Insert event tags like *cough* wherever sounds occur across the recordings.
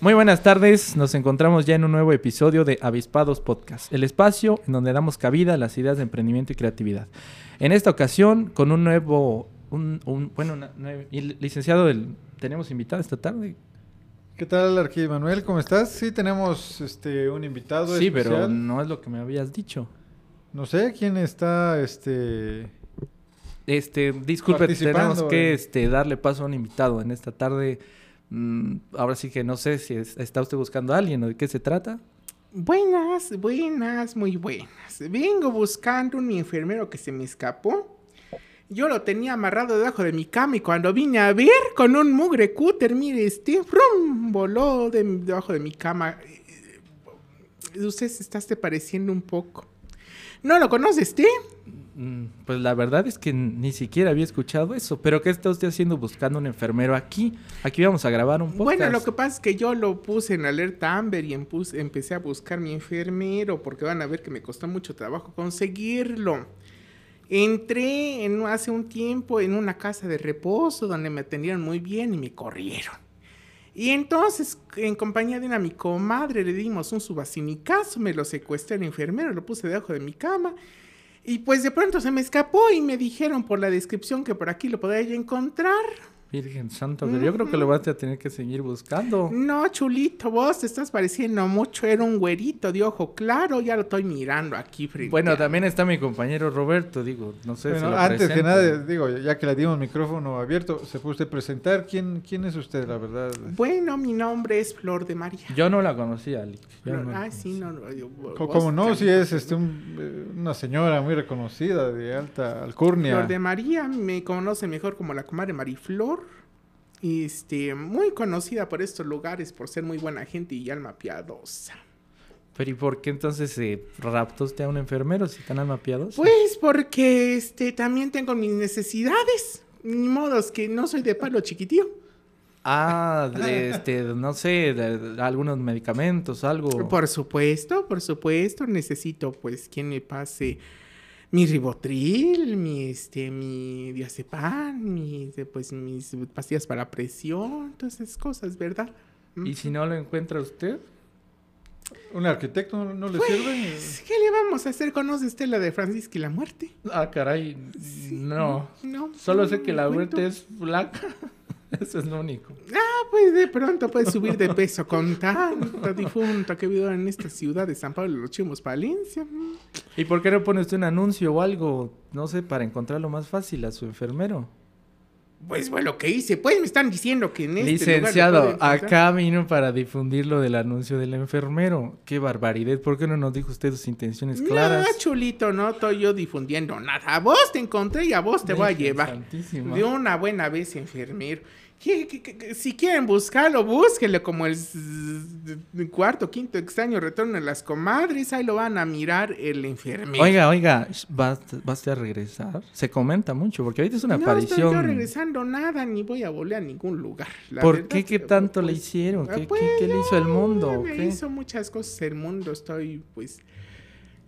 Muy buenas tardes, nos encontramos ya en un nuevo episodio de Avispados Podcast, el espacio en donde damos cabida a las ideas de emprendimiento y creatividad. En esta ocasión, con un nuevo, un, un- bueno, una- el licenciado, tenemos invitado esta tarde. ¿Qué tal, Arqui Manuel? ¿Cómo estás? Sí, tenemos este un invitado Sí, especial. pero no es lo que me habías dicho. No sé quién está, este... Este, disculpe, tenemos que este, darle paso a un invitado en esta tarde. Mm, ahora sí que no sé si es- está usted buscando a alguien o de qué se trata. Buenas, buenas, muy buenas. Vengo buscando un enfermero que se me escapó. Yo lo tenía amarrado debajo de mi cama y cuando vine a ver con un mugre cúter, mire este, voló de- debajo de mi cama. Eh, Usted se está pareciendo un poco. ¿No lo conoce usted? Mm, Pues la verdad es que ni siquiera había escuchado eso. Pero ¿qué está usted haciendo buscando un enfermero aquí? Aquí vamos a grabar un podcast. Bueno, lo que pasa es que yo lo puse en alerta Amber y empecé a buscar mi enfermero porque van a ver que me costó mucho trabajo conseguirlo. Entré en, hace un tiempo en una casa de reposo donde me atendieron muy bien y me corrieron. Y entonces, en compañía de una mi comadre, le dimos un subasimicazo, me lo secuestré al enfermero, lo puse debajo de mi cama. Y pues de pronto se me escapó y me dijeron por la descripción que por aquí lo podría encontrar. Virgen Santa, pero yo creo que lo vas a tener que seguir buscando. No, chulito, vos te estás pareciendo mucho. Era un güerito de ojo claro, ya lo estoy mirando aquí frente. Bueno, a- también está mi compañero Roberto, digo, no sé si lo antes que nada, digo, ya que le dimos micrófono abierto, ¿se puede usted presentar? ¿Quién, quién es usted, la verdad? Bueno, mi nombre es Flor de María. Yo no la conocía, Flor- no ah, sí, conocía. no, no. yo- Co- vos, ¿Cómo no? Si es este un, eh, una señora muy reconocida, de alta alcurnia. Flor de María me conoce mejor como la comadre Mariflor. Este, muy conocida por estos lugares por ser muy buena gente y alma piadosa. Pero ¿y por qué entonces se raptó usted a un enfermero si están almapiados? Pues porque este también tengo mis necesidades. Ni modos que no soy de palo chiquitío. Ah, *laughs* de, este, no sé, de, de algunos medicamentos, algo. Por supuesto, por supuesto, necesito pues quien me pase mi ribotril, mi este, mi diazepam, mi, de, pues mis pastillas para presión, todas esas cosas, ¿verdad? ¿Y si no lo encuentra usted? ¿Un arquitecto no, no le Pues, sirve? ¿Qué le vamos a hacer? ¿Conoce usted la de Francisca y la muerte? Ah, caray, no. No. Solo sé que la muerte es flaca. *laughs* *laughs* Eso es lo único. Ah, pues de pronto puede subir de peso con tanto difunto que habido en esta ciudad de San Pablo de los Chimos, Palencia. ¿Y por qué no pone usted un anuncio o algo, no sé, para encontrarlo más fácil a su enfermero? Pues bueno, ¿qué hice? Pues me están diciendo que en este Licenciado, acá vino para difundir lo del anuncio del enfermero. Qué barbaridad. ¿Por qué no nos dijo usted sus intenciones claras? No, chulito, no estoy yo difundiendo nada. A vos te encontré y a vos te voy a llevar. Santísima. De una buena vez, enfermero. Si quieren buscarlo, búsquenlo como el cuarto, quinto extraño retorno de las comadres. Ahí lo van a mirar el enfermero. Oiga, oiga, ¿vas, vas a regresar? Se comenta mucho, porque ahorita es una no estoy aparición. yo regresando nada, ni voy a volver a ningún lugar. La ¿Por qué? ¿Qué tanto le pues, hicieron? ah, ¿Qué, qué- pues, qué le hizo el mundo? Me qué? hizo muchas cosas el mundo. Estoy, pues,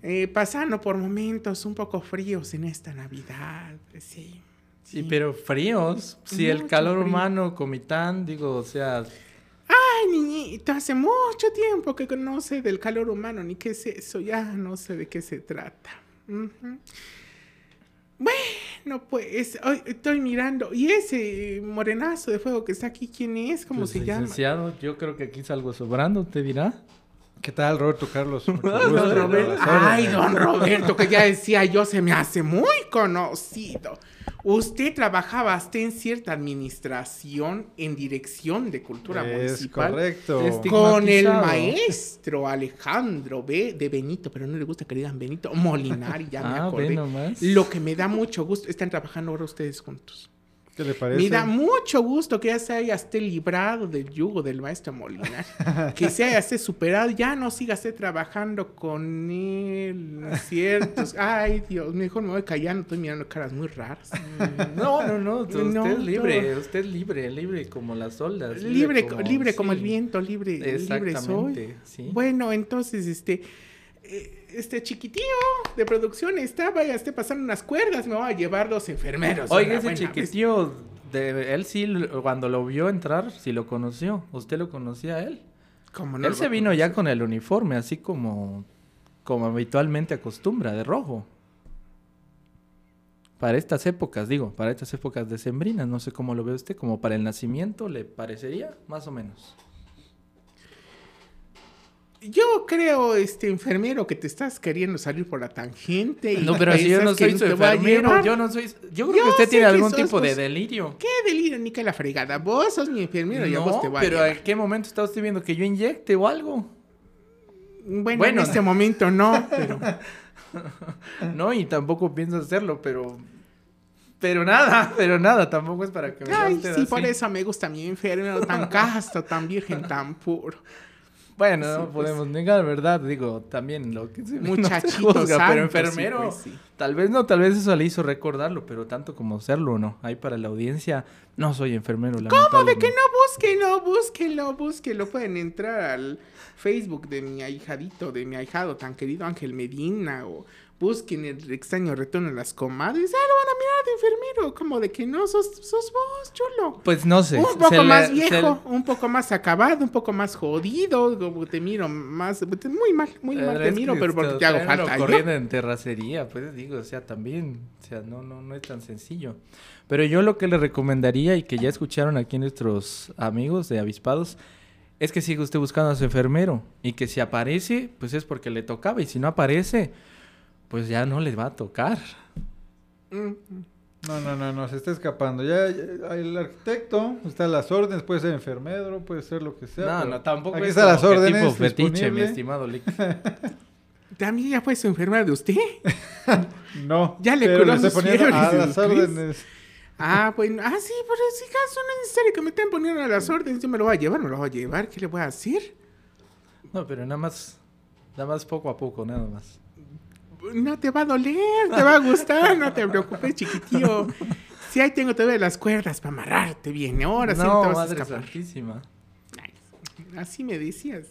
eh, pasando por momentos un poco fríos en esta Navidad. pues, Sí. Sí, pero fríos. Si el calor frío. humano, comitán, digo, o sea, Ay, niñito, hace mucho tiempo que no sé del calor humano ni qué es eso. Ya no sé de qué se trata. Bueno, pues, hoy estoy mirando. ¿Y ese morenazo de fuego que está aquí, quién es? ¿Cómo pues, se llama? licenciado, yo creo que aquí salgo sobrando, ¿te dirá? ¿Qué tal, Roberto Carlos? *laughs* Mucho gusto, Don Roberto. Ay, don Roberto, que ya decía yo, se me hace muy conocido. Usted trabajaba hasta en cierta administración en dirección de cultura Es municipal. correcto. Con el maestro Alejandro B. de Benito, pero no le gusta que le digan Benito, Molinari, ya me Ah, ve acordé. nomás. Lo que me da mucho gusto, están trabajando ahora ustedes juntos. ¿Qué le parece? Me da mucho gusto que ya se haya esté librado del yugo del maestro Molinar. *laughs* que se haya esté superado, ya no siga esté trabajando con él, ¿no es cierto? *laughs* Ay, Dios, mejor me voy callando, estoy mirando caras muy raras. No, no, no, *laughs* usted No, es libre, no. usted es libre, libre como las olas. libre, libre como sí. el viento, libre, libre soy. Exactamente, sí. Bueno, entonces, este, eh, este chiquitillo de producción está, vaya, esté pasando unas cuerdas, me voy a llevar dos enfermeros. Oiga, ese vez. chiquitillo, de, él sí, cuando lo vio entrar, sí lo conoció. ¿Usted lo conocía a él? Como no Él se va vino ya con el uniforme, así como, como habitualmente acostumbra, de rojo. Para estas épocas, digo, para estas épocas decembrinas, no sé cómo lo ve usted, como para el nacimiento, ¿le parecería? Más o menos. Yo creo, este enfermero, que te estás queriendo salir por la tangente. No, pero si yo piensas no soy su enfermero, yo no soy... Yo creo Yo que usted tiene que algún sos tipo de delirio. ¿Qué delirio ni que la fregada? Vos sos mi enfermero y a vos te No, a pero. ¿en qué momento está usted viendo que yo inyecte o algo? Bueno, Bueno, en este momento no, pero... *laughs* No, y tampoco pienso hacerlo, pero... Pero nada, pero nada, tampoco es para que me Ay, sí, así. por eso me gusta mi enfermero tan casto, tan virgen, tan puro. Bueno, Sí, no pues. podemos negar, ¿verdad? Digo, también lo que se no se Muchachito *laughs* juzga, santo, pero sí, enfermero, pues, sí. tal vez no, tal vez eso le hizo recordarlo, pero tanto como serlo, ¿no? Ahí para la audiencia, no soy enfermero, ¿Cómo de que no? Búsquenlo, búsquenlo, búsquenlo. Pueden entrar al Facebook de mi ahijadito, de mi ahijado tan querido Ángel Medina o busquen el extraño retorno de las comadres. Ah, lo van a mirar de enfermero. Como de que no, sos, sos vos, chulo. Pues no sé. un poco más viejo, un poco más acabado, un poco más jodido. Como te miro más. Muy mal, muy mal te miro, pero porque te hago falta. corriendo en terracería, pues digo, o sea, también, o sea, no, no, no es tan sencillo. Pero yo lo que le recomendaría y que ya escucharon aquí nuestros amigos de avispados es que siga usted buscando a su enfermero y que si aparece, pues es porque le tocaba y si no aparece, pues ya no le va a tocar. Mm, No, no, no, no, se está escapando. Ya, ya, el arquitecto está a las órdenes, puede ser enfermero, puede ser lo que sea. No, pero no, tampoco Aquí es están las órdenes. tipo fetiche, mi estimado Lick. *laughs* ¿También ya fue su enfermera de usted? *laughs* No, Ya le pero curó sus poniendo a las órdenes. Ah, pues, ah, sí, por ese caso no es necesario que me estén poniendo a las órdenes. Yo me lo voy a llevar, me lo voy a llevar. ¿Qué le voy a hacer? No, pero nada más, nada más poco a poco, nada más. No te va a doler, te va a gustar, no te preocupes, chiquitío. Sí, ahí tengo todavía las cuerdas para amarrarte bien. Ahora sí no no, te vas a escapar. Así me decías.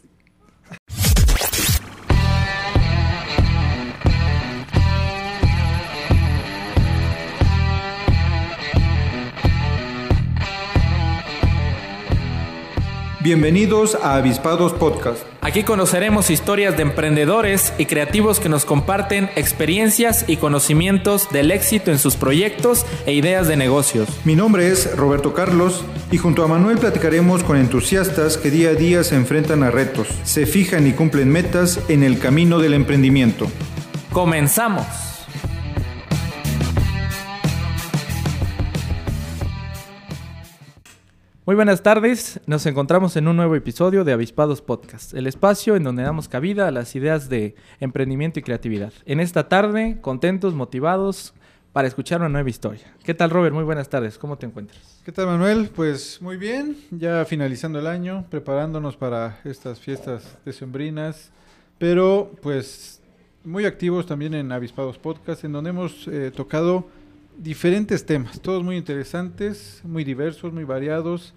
Bienvenidos a Avispados Podcast. Aquí conoceremos historias de emprendedores y creativos que nos comparten experiencias y conocimientos del éxito en sus proyectos e ideas de negocios. Mi nombre es Roberto Carlos y junto a Manuel platicaremos con entusiastas que día a día se enfrentan a retos, se fijan y cumplen metas en el camino del emprendimiento. Comenzamos. Muy buenas tardes, nos encontramos en un nuevo episodio de Avispados Podcast, el espacio en donde damos cabida a las ideas de emprendimiento y creatividad. En esta tarde, contentos, motivados para escuchar una nueva historia. ¿Qué tal Robert? Muy buenas tardes, ¿cómo te encuentras? ¿Qué tal Manuel? Pues muy bien, ya finalizando el año, preparándonos para estas fiestas decembrinas, pero pues muy activos también en Avispados Podcast, en donde hemos eh, tocado diferentes temas, todos muy interesantes, muy diversos, muy variados.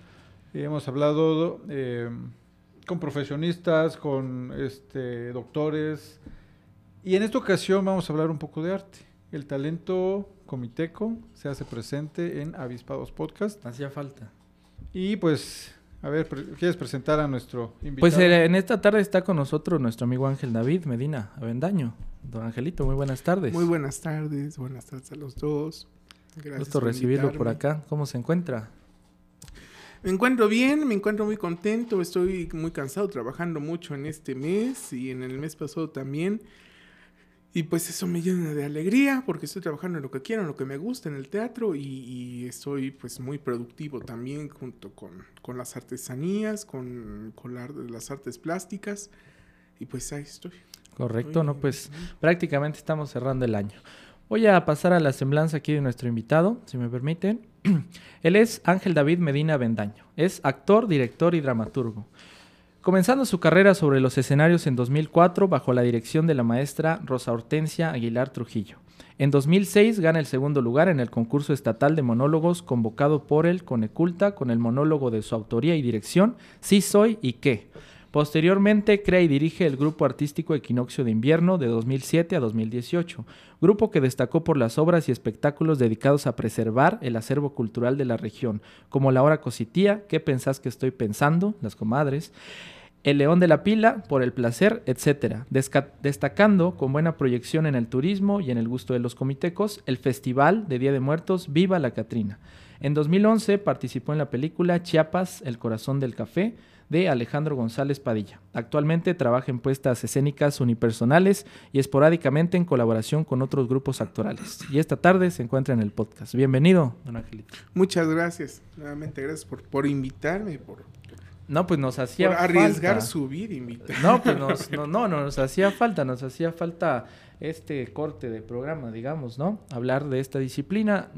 Hemos hablado eh, con profesionistas, con este, doctores, y en esta ocasión vamos a hablar un poco de arte. El talento comiteco se hace presente en Avispados Podcast. Hacía falta. Y pues, a ver, ¿quieres presentar a nuestro invitado? Pues eh, en esta tarde está con nosotros nuestro amigo Ángel David Medina Avendaño. Don Angelito, muy buenas tardes. Muy buenas tardes, buenas tardes a los dos. Gracias Gusto por recibirlo por acá. ¿Cómo se encuentra? Me encuentro bien, me encuentro muy contento, estoy muy cansado trabajando mucho en este mes y en el mes pasado también. Y pues eso me llena de alegría porque estoy trabajando en lo que quiero, en lo que me gusta, en el teatro y, y estoy pues muy productivo también junto con, con las artesanías, con, con la- las artes plásticas y pues ahí estoy. Correcto, ¿no? Pues prácticamente estamos cerrando el año. Voy a pasar a la semblanza aquí de nuestro invitado, si me permiten. *clears throat* Él es Ángel David Medina Bendaño. Es actor, director y dramaturgo. Comenzando su carrera sobre los escenarios en 2004 bajo la dirección de la maestra Rosa Hortensia Aguilar Trujillo. En 2006 gana el segundo lugar en el concurso estatal de monólogos convocado por el Coneculta con el monólogo de su autoría y dirección Sí soy y qué. Posteriormente crea y dirige el grupo artístico Equinoccio de Invierno de 2007 a 2018, grupo que destacó por las obras y espectáculos dedicados a preservar el acervo cultural de la región, como La Hora Cositía, ¿Qué pensás que estoy pensando? Las comadres, El León de la Pila, Por el Placer, etc. destacando con buena proyección en el turismo y en el gusto de los comitecos el Festival de Día de Muertos Viva la Catrina. En 2011 participó en la película Chiapas, El Corazón del Café, de Alejandro González Padilla. Actualmente trabaja en puestas escénicas unipersonales y esporádicamente en colaboración con otros grupos actorales. Y esta tarde se encuentra en el podcast. Bienvenido, don Angelito. Muchas gracias. Nuevamente gracias por, por invitarme, por, no, pues nos hacía por arriesgar su vida, invitar. No, pues nos, no, *laughs* no, no, nos hacía falta, nos hacía falta este corte de programa, digamos, ¿no? Hablar de esta disciplina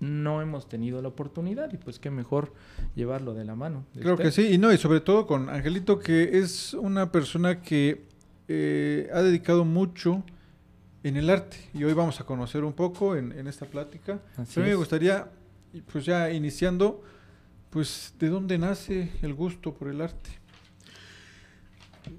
no hemos tenido la oportunidad y pues qué mejor llevarlo de la mano. Creo que sí, y no, y sobre todo con Angelito, que es una persona que eh, ha dedicado mucho en el arte y hoy vamos a conocer un poco en, esta plática. a mí me gustaría, pues ya iniciando, pues de dónde nace el gusto por el arte.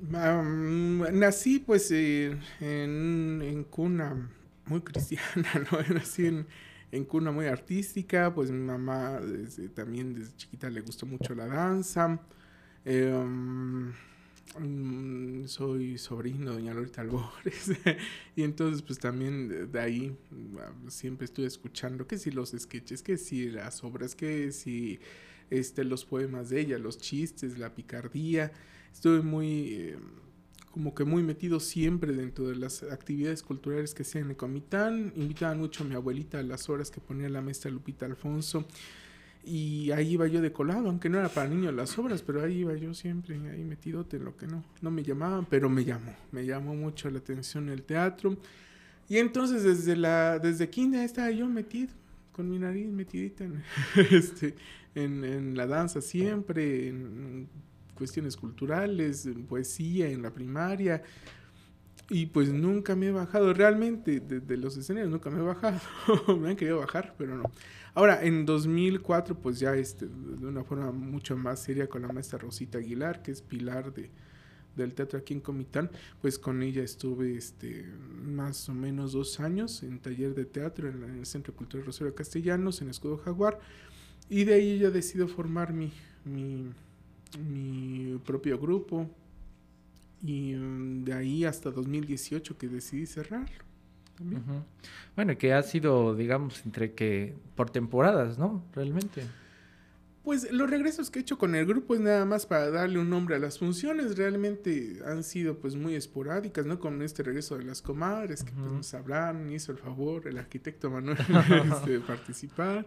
nací pues eh, en, en, cuna muy cristiana, *laughs* ¿no? Nací en, en cuna muy artística, pues mi mamá también desde chiquita le gustó mucho la danza. Em, mm, soy sobrino de doña Lorita Albores *laughs* y entonces pues también de ahí siempre estuve escuchando que si los sketches, que si las obras, que si este, los poemas de ella, los chistes, la picardía. Estuve muy... Em, como que muy metido siempre dentro de las actividades culturales que hacían en Comitán. Invitaban mucho a mi abuelita a las horas que ponía la maestra Lupita Alfonso. Y ahí iba yo de colado, aunque no era para niños las obras, pero ahí iba yo siempre, ahí metidote en lo que no, no me llamaban, pero me llamó, me llamó mucho la atención el teatro. Y entonces desde la, desde kinder estaba yo metido, con mi nariz metidita en, *laughs* este, en, en la danza siempre, en cuestiones culturales, poesía en la primaria. Y pues nunca me he bajado, realmente, de, los escenarios nunca me he bajado. *laughs* me han querido bajar, pero no. Ahora, en 2004, pues ya este, de una forma mucho más seria con la maestra Rosita Aguilar, que es pilar de, del teatro aquí en Comitán, pues con ella estuve este, más o menos dos años en taller de teatro en, el Centro Cultural Rosario Castellanos, en Escudo Jaguar, y de ahí ella decidió formar mi, mi mi propio grupo y mm, de ahí hasta 2018 que decidí cerrar También. Bueno, que ha sido, digamos, entre que por temporadas, ¿no? Realmente. Pues los regresos que he hecho con el grupo es nada más para darle un nombre a las funciones, realmente han sido pues muy esporádicas, ¿no? Con este regreso de las comadres, que pues, nos hizo el favor el arquitecto Manuel *laughs* este, de participar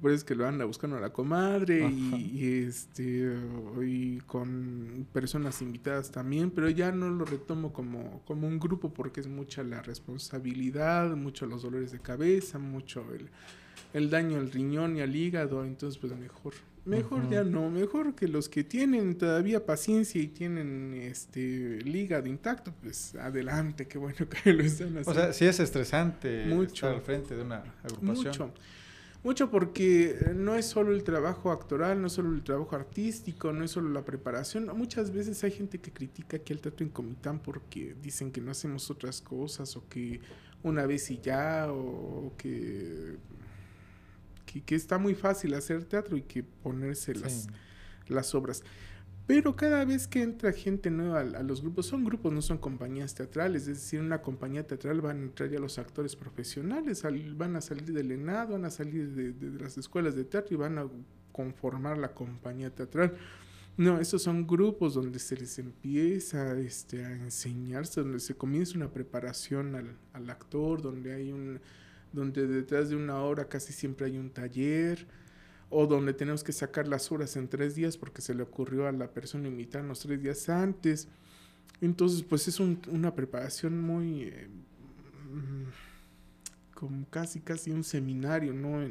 por eso es que lo anda buscando a la comadre y, este y con personas invitadas también, pero ya no lo retomo como, como un grupo porque es mucha la responsabilidad, mucho los dolores de cabeza, mucho el, el daño al riñón y al hígado, entonces pues mejor, mejor ya no, mejor que los que tienen todavía paciencia y tienen este el hígado intacto, pues adelante, qué bueno que lo están haciendo. O sea, sí es estresante mucho, estar al frente de una agrupación. Mucho. Mucho porque no es solo el trabajo actoral, no es solo el trabajo artístico, no es solo la preparación. Muchas veces hay gente que critica aquí el teatro en Comitán porque dicen que no hacemos otras cosas o que una vez y ya o que, que, está muy fácil hacer teatro y que ponerse las, las obras. Pero cada vez que entra gente nueva a, los grupos, son grupos, no son compañías teatrales, es decir, una compañía teatral van a entrar ya los actores profesionales, van a salir del ENAD, van a salir de, las escuelas de teatro y van a conformar la compañía teatral. No, esos son grupos donde se les empieza este, a enseñarse, donde se comienza una preparación al, al actor, donde hay un, donde detrás de una hora casi siempre hay un taller o donde tenemos que sacar las horas en tres días porque se le ocurrió a la persona invitarnos tres días antes. Entonces, pues es una preparación muy... Eh, mm, como casi, casi un seminario, ¿no?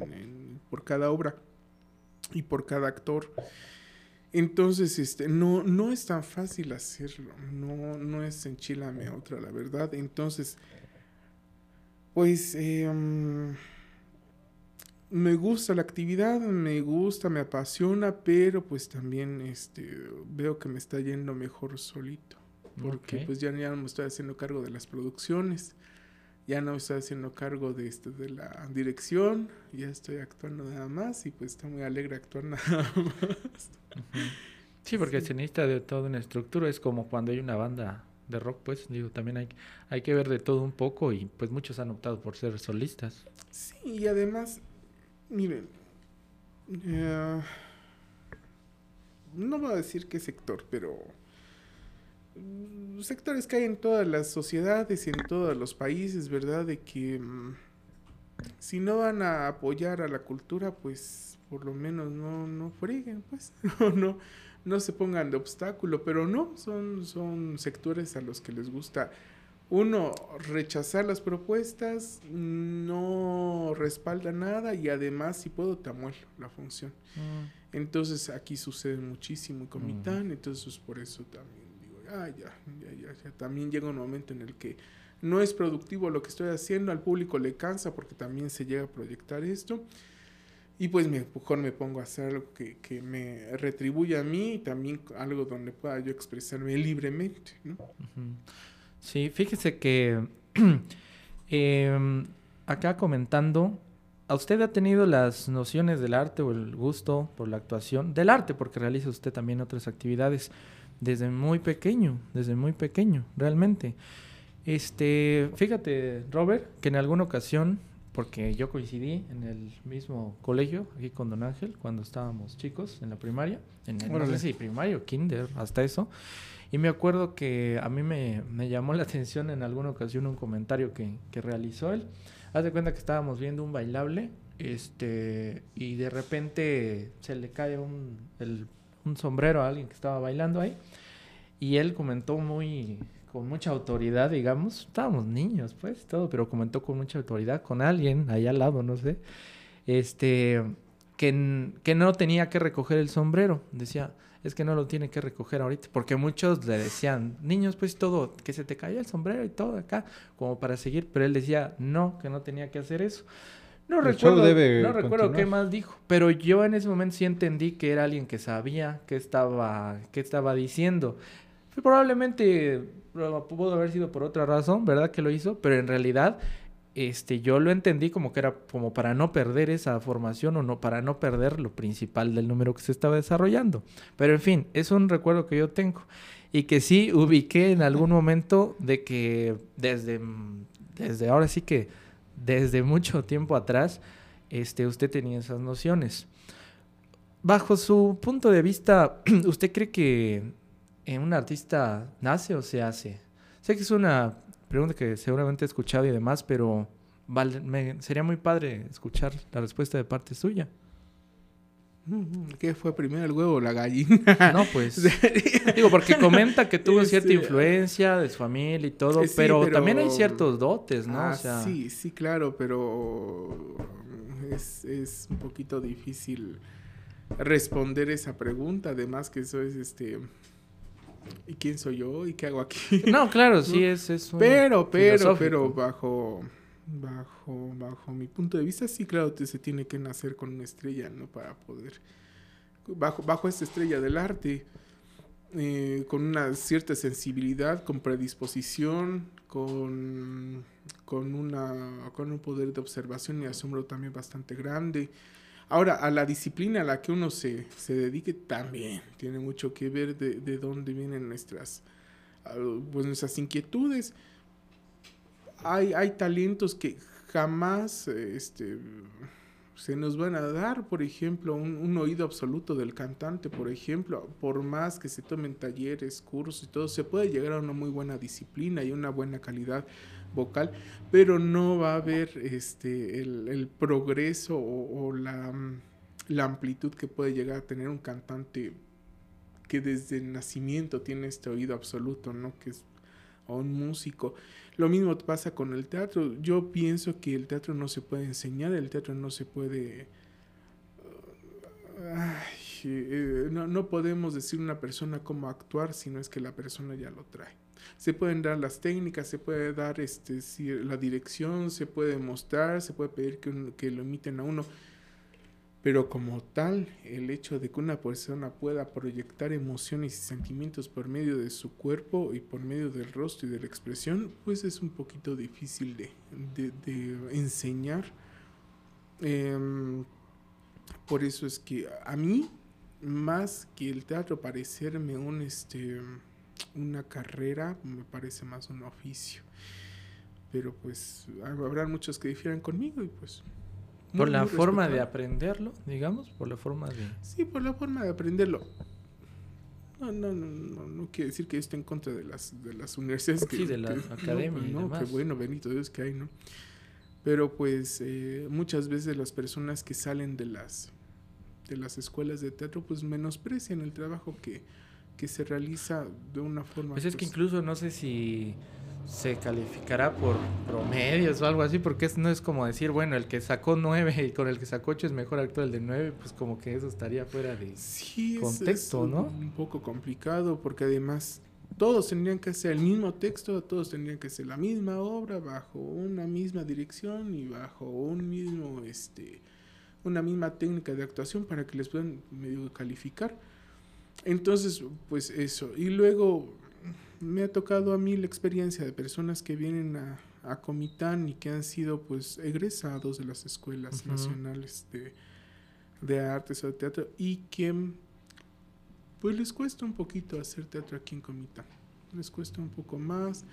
por cada obra y por cada actor. Entonces, este, no, no es tan fácil hacerlo, no, no es enchilame otra, la verdad. Entonces, pues... Mm, me gusta la actividad, me gusta, me apasiona, pero pues también este, veo que me está yendo mejor solito. Porque pues ya, ya no me estoy haciendo cargo de las producciones, ya no me estoy haciendo cargo de, este, de la dirección, ya estoy actuando nada más y pues está muy alegre actuar *laughs* nada más. Sí, porque se necesita de toda una estructura, es como cuando hay una banda de rock, pues digo, también hay, hay que ver de todo un poco y pues muchos han optado por ser solistas. Sí, y además, miren, eh, no voy a decir qué sector, pero mm, sectores que hay en todas las sociedades y en todos los países, ¿verdad? De que mm, si no van a apoyar a la cultura, pues por lo menos no, no freguen, pues, *laughs* no, no, no se pongan de obstáculo, pero no, son, son sectores a los que les gusta uno, rechazar las propuestas, no respalda nada y además si puedo te amuelo la función. Mm. Entonces aquí sucede muchísimo con mi TAN, entonces por eso también digo, ah, ya, ya, ya, ya, también llega un momento en el que no es productivo lo que estoy haciendo, al público le cansa porque también se llega a proyectar esto. Y pues mejor me pongo a hacer algo que, que me retribuya a mí y también algo donde pueda yo expresarme libremente, ¿no? Sí, fíjese que *clears throat* em, acá comentando, ¿a usted ha tenido las nociones del arte o el gusto por la actuación? Del arte, porque realiza usted también otras actividades desde muy pequeño, desde muy pequeño, realmente. Este, fíjate, Robert, que en alguna ocasión, porque yo coincidí en el mismo colegio, aquí con Don Ángel, cuando estábamos chicos en la primaria, en el, no sé si primario, kinder, hasta eso. Y me acuerdo que a mí me, me llamó la *laughs* atención en alguna ocasión un comentario que, que realizó él. Haz de cuenta que estábamos viendo un bailable este, y de repente se le cae un, un sombrero a alguien que estaba bailando ahí. Y él comentó muy, con mucha autoridad, digamos. Estábamos niños, pues, todo, pero comentó con mucha autoridad con alguien allá al lado, no sé. Este, que, que no tenía que recoger el sombrero. Decía, es que no lo tiene que recoger ahorita. Porque muchos le decían, niños, pues todo, que se te cayó el sombrero y todo acá, como para seguir. Pero él decía, no, que no tenía que hacer eso. No El recuerdo, debe no recuerdo qué más dijo, pero yo en ese momento sí entendí que era alguien que sabía qué estaba, qué estaba diciendo. Probablemente pudo haber sido por otra razón, ¿verdad? Que lo hizo, pero en realidad este, yo lo entendí como que era como para no perder esa formación o no para no perder lo principal del número que se estaba desarrollando. Pero en fin, es un recuerdo que yo tengo y que sí ubiqué en algún momento de que desde, mm, desde ahora sí que desde mucho tiempo atrás este, usted tenía esas nociones. Bajo su punto de vista, *clears throat* ¿usted cree que un artista nace o se hace? Sé que es una pregunta que seguramente he escuchado y demás, pero vale- me- sería muy padre escuchar la respuesta de parte suya. ¿Qué fue primero el huevo o la gallina? No, pues *laughs* digo, porque *laughs* comenta que tuvo cierta Este, influencia de su familia y todo, eh, sí, pero, pero- también hay ciertos dotes, ¿no? Ah, o sea, sí, sí, claro, pero es, es un poquito difícil responder esa pregunta. Además que eso es este... ¿Y quién soy yo? ¿Y qué hago aquí? *laughs* No, claro, sí *laughs* es, es un Pero, pero, filosófico. pero bajo, bajo, bajo mi punto de vista, sí, claro, te- se tiene que nacer con una estrella, ¿no? Para poder, bajo, bajo esta estrella del arte, eh, con una cierta sensibilidad, con predisposición, con, con, una, con un poder de observación y asombro también bastante grande. Ahora, a la disciplina a la que uno se, se dedique también tiene mucho que ver de, de dónde vienen nuestras, ah, pues nuestras inquietudes. Hay, hay talentos que jamás este, se nos van a dar, por ejemplo, un, un oído absoluto del cantante, por ejemplo, por más que se tomen talleres, cursos y todo, se puede llegar a una muy buena disciplina y una buena calidad vocal, pero no va a haber este, el, progreso o, mm, la amplitud que puede llegar a tener un cantante que desde el nacimiento tiene este oído absoluto, ¿no? Que es o un músico. Lo mismo pasa con el teatro. Yo pienso que el teatro no se puede enseñar, el teatro no se puede... Ay, eh, no, no podemos decir a una persona cómo actuar si no es que la persona ya lo trae. Se pueden dar las técnicas, se puede dar este, la dirección, se puede mostrar, se puede pedir que, que lo imiten a uno. Pero como tal, el hecho de que una persona pueda proyectar emociones y sentimientos por medio de su cuerpo y por medio del rostro y de la expresión, pues es un poquito difícil de, de- de enseñar. Em, por eso es que a mí más que el teatro parecerme un este una carrera, me parece más un oficio. Pero pues habrá muchos que difieran conmigo y pues por la forma de aprenderlo, digamos, por la forma de... Sí, por la forma de aprenderlo. No, no, no, no, no quiere decir que yo esté en contra de las, de las universidades. Sí, de las academias. No, qué bueno, bendito Dios que hay, ¿no? Pero pues eh, muchas veces las personas que salen de las, de las escuelas de teatro pues menosprecian el trabajo que, que se realiza de una forma... Pues es que pues incluso no sé si se calificará por promedios o algo así, porque no es como decir, bueno, el que sacó nueve y con el que sacó ocho es mejor actor el de nueve, pues como que eso estaría fuera de contexto, es ¿no? Un poco complicado, porque además todos tendrían que hacer el mismo texto, todos tendrían que hacer la misma obra bajo una misma dirección y bajo un mismo, este, una misma técnica de actuación para que les puedan medio calificar. Entonces, pues eso. Y luego me ha tocado a mí la experiencia de personas que vienen a, a Comitán y que han sido pues egresados de las escuelas nacionales de, de artes o de teatro y que pues les cuesta un poquito hacer teatro aquí en Comitán. Les cuesta un poco más,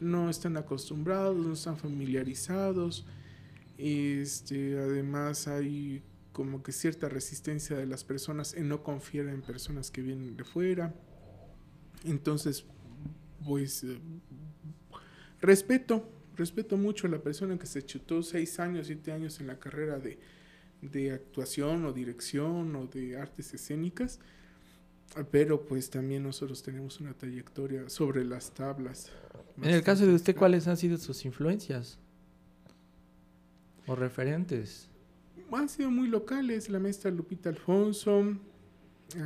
no están acostumbrados, no están familiarizados. Este, además hay como que cierta resistencia de las personas en no confiar en personas que vienen de fuera. Entonces, pues eh, respeto, respeto mucho a la persona que se chutó seis años, siete años en la carrera de, de actuación o dirección o de artes escénicas, pero pues también nosotros tenemos una trayectoria sobre las tablas. En el caso de usted, ¿cuáles han sido sus influencias o referentes? Han sido muy locales, la maestra Lupita Alfonso,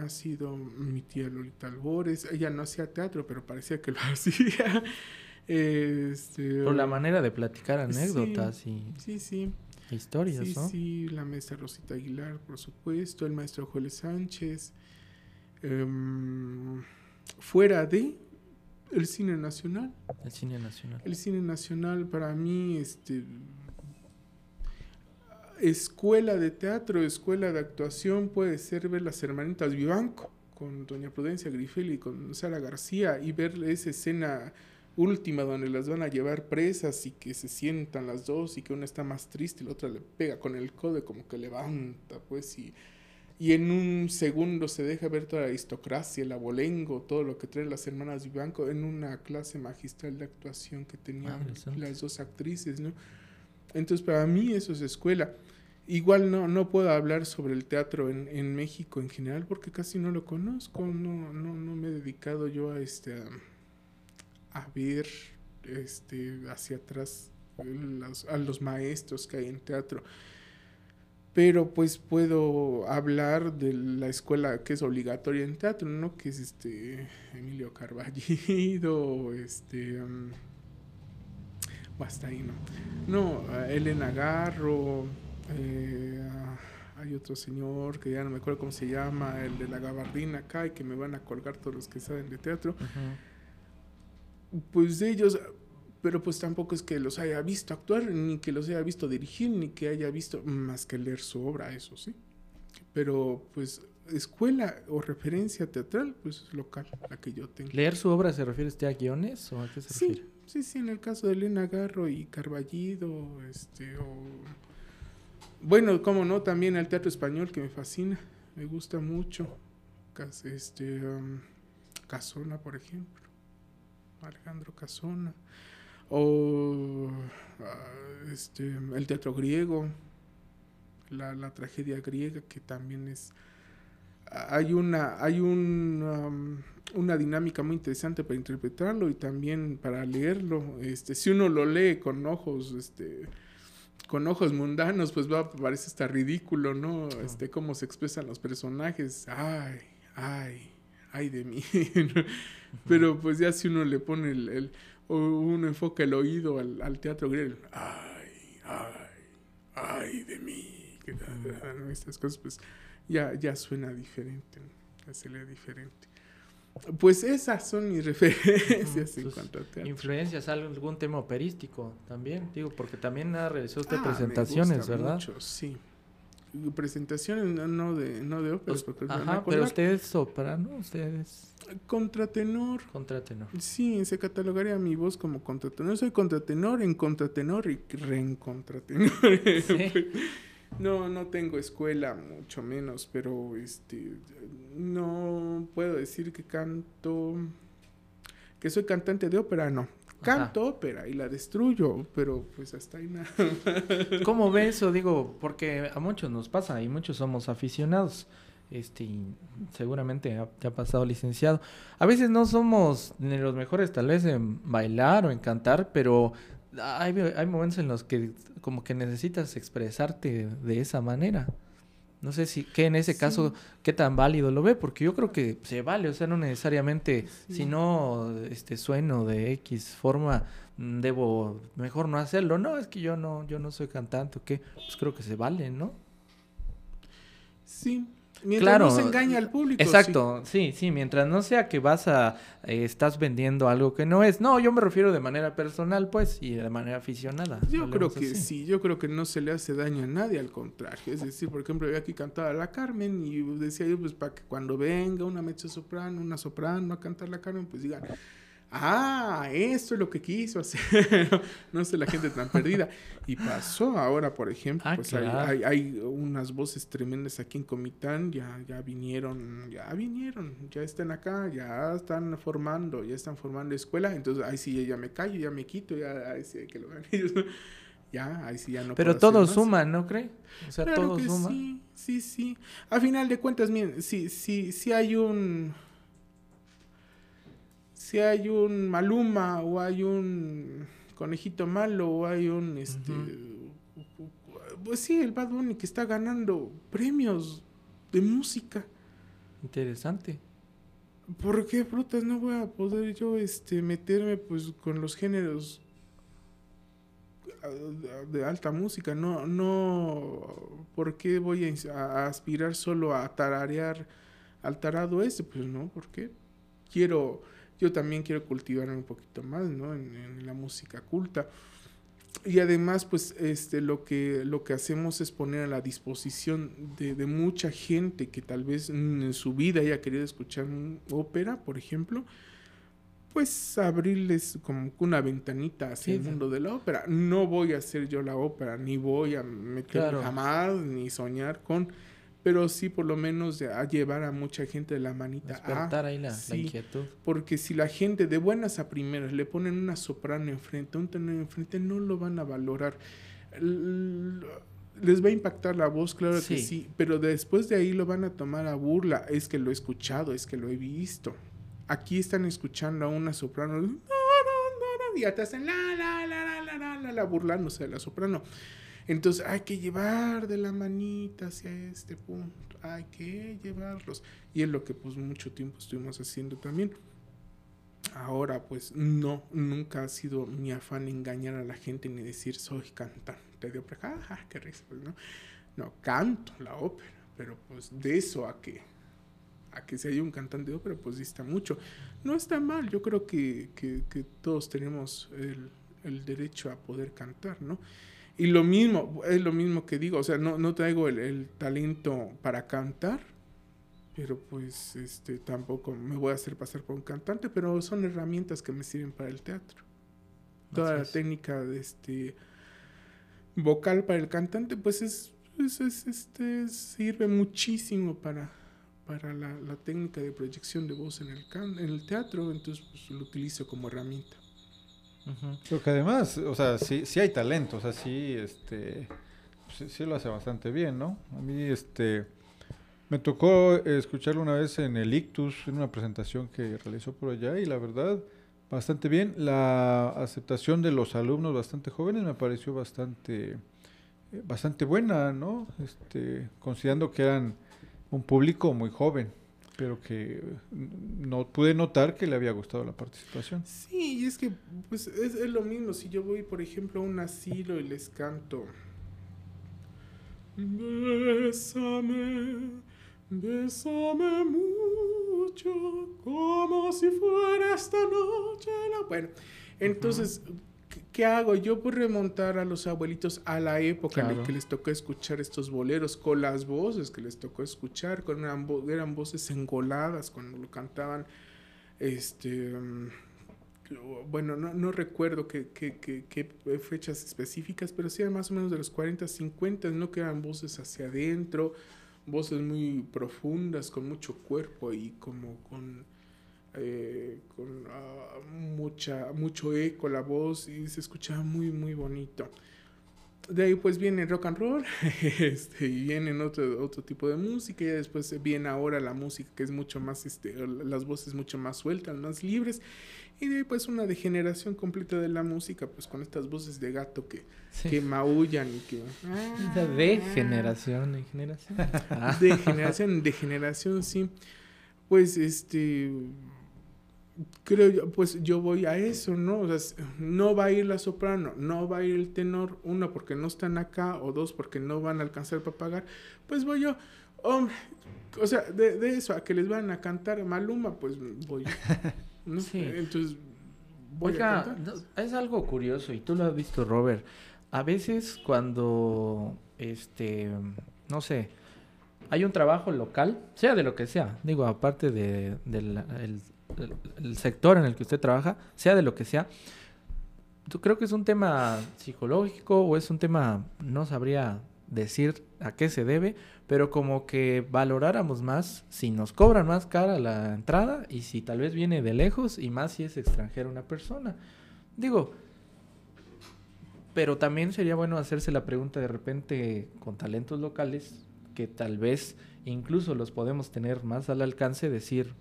ha sido mi tía Lolita Albores. Ella no hacía teatro, pero parecía que lo *laughs* hacía. Este, Por la manera de platicar anécdotas y sí, sí. historias, sí, ¿no? Sí, la maestra Rosita Aguilar, por supuesto, el maestro Joel Sánchez. Em, fuera de el cine nacional. El cine nacional. El cine nacional para mí, este escuela de teatro, escuela de actuación puede ser ver las hermanitas Vivanco con doña Prudencia Grifel y con Sara García y ver esa escena última donde las van a llevar presas y que se sientan las dos y que una está más triste y la otra le pega con el codo como que levanta pues y, y en un segundo se deja ver toda la aristocracia, el abolengo, todo lo que traen las hermanas Vivanco en una clase magistral de actuación que tenían ah, las dos actrices, ¿no? Entonces para mí eso es escuela. Igual no, no puedo hablar sobre el teatro en, en México en general porque casi no lo conozco, no, no, no me he dedicado yo a, este, a, ver este, hacia atrás a los maestros que hay en teatro. Pero pues puedo hablar de la escuela que es obligatoria en teatro, ¿no? Que es este Emilio Carballido, *laughs* este... hasta ahí, ¿no? No, Elena Garro, eh, hay otro señor que ya no me acuerdo cómo se llama, el de la gabardina acá, y que me van a colgar todos los que saben de teatro. Pues ellos, pero pues tampoco es que los haya visto actuar, ni que los haya visto dirigir, ni que haya visto más que leer su obra, eso sí. Pero pues escuela o referencia teatral, pues local, la que yo tengo. ¿Leer su obra se refiere usted a guiones o a qué se sí, refiere? Sí, sí, en el caso de Elena Garro y Carballido, este, o bueno, como no, también el teatro español que me fascina, me gusta mucho. Este, um, Casona, por ejemplo. Alejandro Casona. O ah, este, el teatro griego, la, la, tragedia griega, que también es... Hay una, hay un, um, una dinámica muy interesante para interpretarlo y también para leerlo. Este, si uno lo lee con ojos este, con ojos mundanos, pues va, parece hasta ridículo, ¿no? Este, cómo se expresan los personajes. Ay, ay, ay de mí. *laughs* Pero pues ya si uno le pone el, el uno enfoca el oído al, teatro griego, ay, ay, ay de mí. *laughs* Estas cosas, pues ya, ya suena diferente, ya se lee diferente. Pues esas son mis *laughs* referencias en cuanto a teatro. ¿Influencias algún tema operístico también? Digo, porque también ha realizado usted ah, presentaciones, ¿verdad? sí. presentaciones, no, de, no de óperas. Porque ajá, pero usted es soprano, usted es Contratenor. contratenor. Sí, se catalogaría mi voz como contratenor. Soy contratenor, en contratenor y re en contratenor. Sí. *laughs* No, no tengo escuela, mucho menos, pero este no puedo decir que canto que soy cantante de ópera, no. Canto ópera y la destruyo, pero pues hasta ahí nada. ¿Cómo ves eso? Digo, porque a muchos nos pasa y muchos somos aficionados. Este, y seguramente ha, ha pasado licenciado. A veces no somos ni los mejores tal vez en bailar o en cantar, pero hay, hay momentos en los que como que necesitas expresarte de esa manera. No sé si, que en ese Sí. caso, qué tan válido lo ve, porque yo creo que se vale, o sea, no necesariamente, Sí. si no este, sueno de X forma, mm, debo mejor no hacerlo. No, es que yo no, yo no soy cantante, ¿o qué? Pues creo que se vale, ¿no? Sí. Mientras Claro. no se engaña al público. Exacto, sí. sí, mientras no sea que vas a, eh, estás vendiendo algo que no es. No, yo me refiero de manera personal, pues, y de manera aficionada. Yo creo que así. sí, yo creo que no se le hace daño a nadie, al contrario. Es decir, por ejemplo, yo aquí cantaba la Carmen y decía yo, pues para que cuando venga una mezzo soprano, una soprano a cantar la Carmen, pues digan, ah, esto es lo que quiso hacer. *laughs* no sé, la gente tan perdida. Y pasó ahora, por ejemplo, Ah, pues hay- claro. hay, hay unas voces tremendas aquí en Comitán, ya, ya vinieron, ya vinieron, ya están acá, ya están formando, ya están formando escuela. Entonces, ahí sí ya me callo, ya me quito, ya ahí sí hay que lo. *laughs* Ya, ahí sí ya no Pero todo suma, ¿no cree? O sea, Claro todo que suma. sí, sí, sí. A final de cuentas, miren, si, si hay un... Si hay un Maluma o hay un conejito malo o hay un este pues sí, el Bad Bunny que está ganando premios de música. Interesante. ¿Por qué frutas no voy a poder yo este meterme pues con los géneros ah, de alta música? No, no, ¿por qué voy a, aspirar solo a tararear al tarado ese? Pues no, ¿por qué? Quiero, yo también quiero cultivarme un poquito más, ¿no? En, en la música culta. Y además, pues, este, lo que, lo que hacemos es poner a la disposición de, de mucha gente que tal vez en su vida haya querido escuchar ópera, por ejemplo, pues abrirles como una ventanita hacia Sí, el mundo de la ópera. No voy a hacer yo la ópera, ni voy a Claro. jamás, ni soñar con, pero sí por lo menos a llevar a mucha gente de la manita. Ah, Despertar ah, ahí la, sí, inquietud. Porque si la gente de buenas a primeras le ponen una soprano enfrente, un tenor enfrente, no lo van a valorar. Les va a impactar la voz, claro que sí, pero después de ahí lo van a tomar a burla. Es que lo he escuchado, es que lo he visto. Aquí están escuchando a una soprano y ya te hacen la, la, la, la, la, la, la, burlándose de la soprano. Entonces hay que llevar de la manita hacia este punto, hay que llevarlos. Y es lo que pues mucho tiempo estuvimos haciendo también. Ahora pues no, nunca ha sido mi afán engañar a la gente ni decir soy cantante de ópera. Ah, ah, qué risa, pues, ¿no? No, canto la ópera, pero pues de eso a que a que un cantante de ópera pues dista mucho. No está mal, yo creo que, que- que todos tenemos el, el derecho a poder cantar, ¿no? Y lo mismo, es lo mismo que digo, o sea, no, no traigo el, el talento para cantar, pero pues este tampoco me voy a hacer pasar por un cantante, pero son herramientas que me sirven para el teatro. Toda la es. técnica de este vocal para el cantante, pues es, es- es, este sirve muchísimo para, para la, la técnica de proyección de voz en el can- en el teatro, entonces pues, lo utilizo como herramienta. Ujú. Pero que además, o sea, sí, sí hay talento, o sea, sí, este, sí, sí lo hace bastante bien, ¿no? A mí, este, me tocó escucharlo una vez en el Ictus, en una presentación que realizó por allá, y la verdad, bastante bien. La aceptación de los alumnos bastante jóvenes me pareció bastante, bastante buena, ¿no? Este, considerando que eran un público muy joven, pero que eh, no pude notar que le había gustado la participación. Sí, y es que pues es, es lo mismo. Si yo voy, por ejemplo, a un asilo y les canto. Bésame, bésame mucho, como si fuera esta noche. la-". Bueno, entonces, ¿qué, ¿qué hago? Yo puedo remontar a los abuelitos a la época en la que les tocó escuchar estos boleros, con las voces que les tocó escuchar, con eran, vo- eran voces engoladas cuando lo cantaban. Este. mm, Bueno, no, no recuerdo qué, qué- qué- qué fechas específicas, pero sí eran más o menos de los 40, 50, ¿no? Que eran voces hacia adentro, voces muy profundas, con mucho cuerpo y como con, eh, con ah, mucha, mucho eco la voz y se escuchaba muy, muy bonito. De ahí pues viene rock and roll *laughs* este, y viene otro, otro tipo de música y después viene ahora la música que es mucho más, este, las voces mucho más sueltas, más libres y de ahí pues una degeneración completa de la música pues con estas voces de gato que, Sí. que maullan y que... *laughs* Esa De generación en generación. *laughs* Ah. De generación en de generación, sí. Pues este. Creo yo, pues yo voy a eso, ¿no? O sea, no va a ir la soprano, no va a ir el tenor, uno porque no están acá, o dos porque no van a alcanzar para pagar. Pues voy yo, hombre, o sea, de, de eso, a que les van a cantar Maluma, pues voy. *laughs* ¿no? Sí. Entonces, voy a Oiga, cantar. es algo curioso y tú lo has visto, Robert. A veces cuando, este, no sé, hay un trabajo local, sea de lo que sea, digo, aparte de, el- el sector en el que usted trabaja, sea de lo que sea, ¿tú creo que es un tema psicológico o es un tema, no sabría decir a qué se debe, pero como que valoráramos más si nos cobran más cara la entrada y si tal vez viene de lejos y más si es extranjera una persona. Digo, pero también sería bueno hacerse la pregunta de repente con talentos locales que tal vez incluso los podemos tener más al alcance, decir,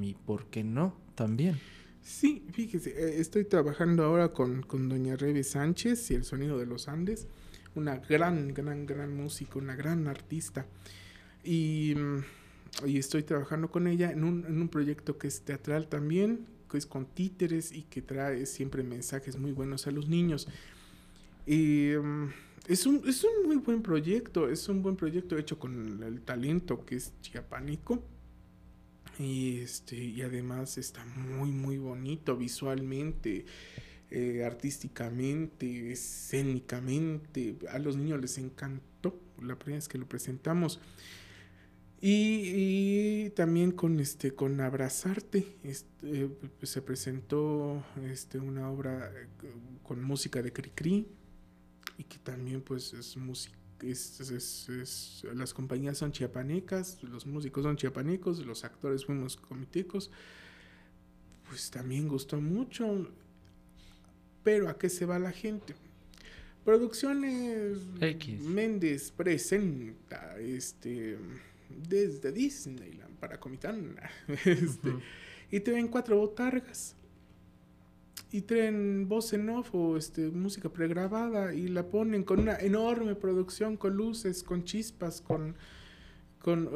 ¿y por qué no? También. Sí, fíjese, eh, estoy trabajando ahora con, con doña Rebe Sánchez y el sonido de los Andes, una gran, gran, gran música, una gran artista. Y, mm, y estoy trabajando con ella en un, en un proyecto que es teatral también, que es con títeres y que trae siempre mensajes muy buenos a los niños. Mm, es un, es un muy buen proyecto, es un buen proyecto hecho con el talento que es chiapánico. Y, este, y además está muy, muy bonito visualmente, eh, artísticamente, escénicamente. A los niños les encantó la primera vez que lo presentamos. Y, también con este con Abrazarte este, se presentó este, una obra eh, con música de Cricri y que también pues es música es, es- es- es- las compañías son chiapanecas, los músicos son chiapanecos, los actores fuimos comitecos, pues también gustó mucho. Pero ¿a qué se va la gente? Producciones X. Méndez presenta este desde Disneyland para Comitán. *laughs* Este. Y traen cuatro botargas. Y traen voz en off o este, música pregrabada y la ponen con una enorme producción, con luces, con chispas, con... con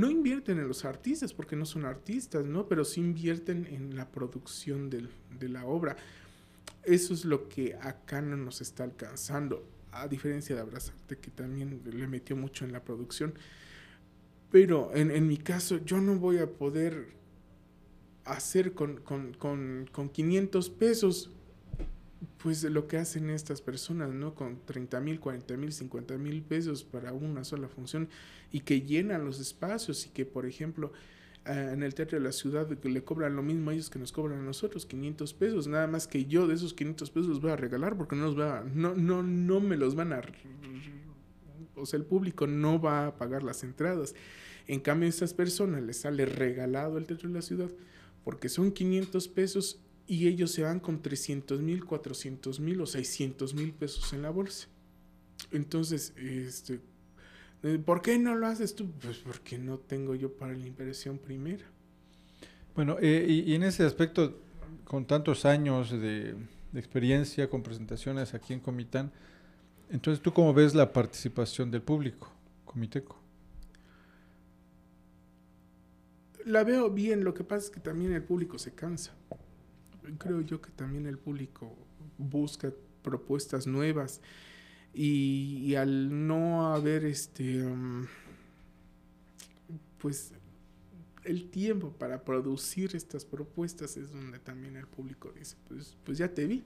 no invierten en los artistas porque no son artistas, ¿no? Pero sí invierten en la producción del- de la obra. Eso es lo que acá no nos está alcanzando. A diferencia de Abrazarte, que también le metió mucho en la producción. Pero en, en mi caso, yo no voy a poder hacer con, con, con, con 500 pesos, pues lo que hacen estas personas, ¿no? Con 30 mil, 40 mil, 50 mil pesos para una sola función y que llenan los espacios y que, por ejemplo, en el Teatro de la Ciudad que le cobran lo mismo a ellos que nos cobran a nosotros, 500 pesos, nada más que yo de esos 500 pesos los voy a regalar porque no, los va, no, no, no me los van a... O sea, el público no va a pagar las entradas. En cambio, a estas personas les sale regalado el Teatro de la Ciudad porque son 500 pesos y ellos se van con 300 mil, 400 mil o 600 mil pesos en la bolsa. Entonces, este, eh, ¿por qué no lo haces tú? Pues porque no tengo yo para la inversión primera. Bueno, eh, y, en ese aspecto, con tantos años de, de experiencia con presentaciones aquí en Comitán, entonces, ¿tú cómo ves la participación del público, comiteco? La veo bien, lo que pasa es que también el público se cansa. Creo yo que también el público busca propuestas nuevas y, al no haber este um, pues el tiempo para producir estas propuestas es donde también el público dice pues pues ya te vi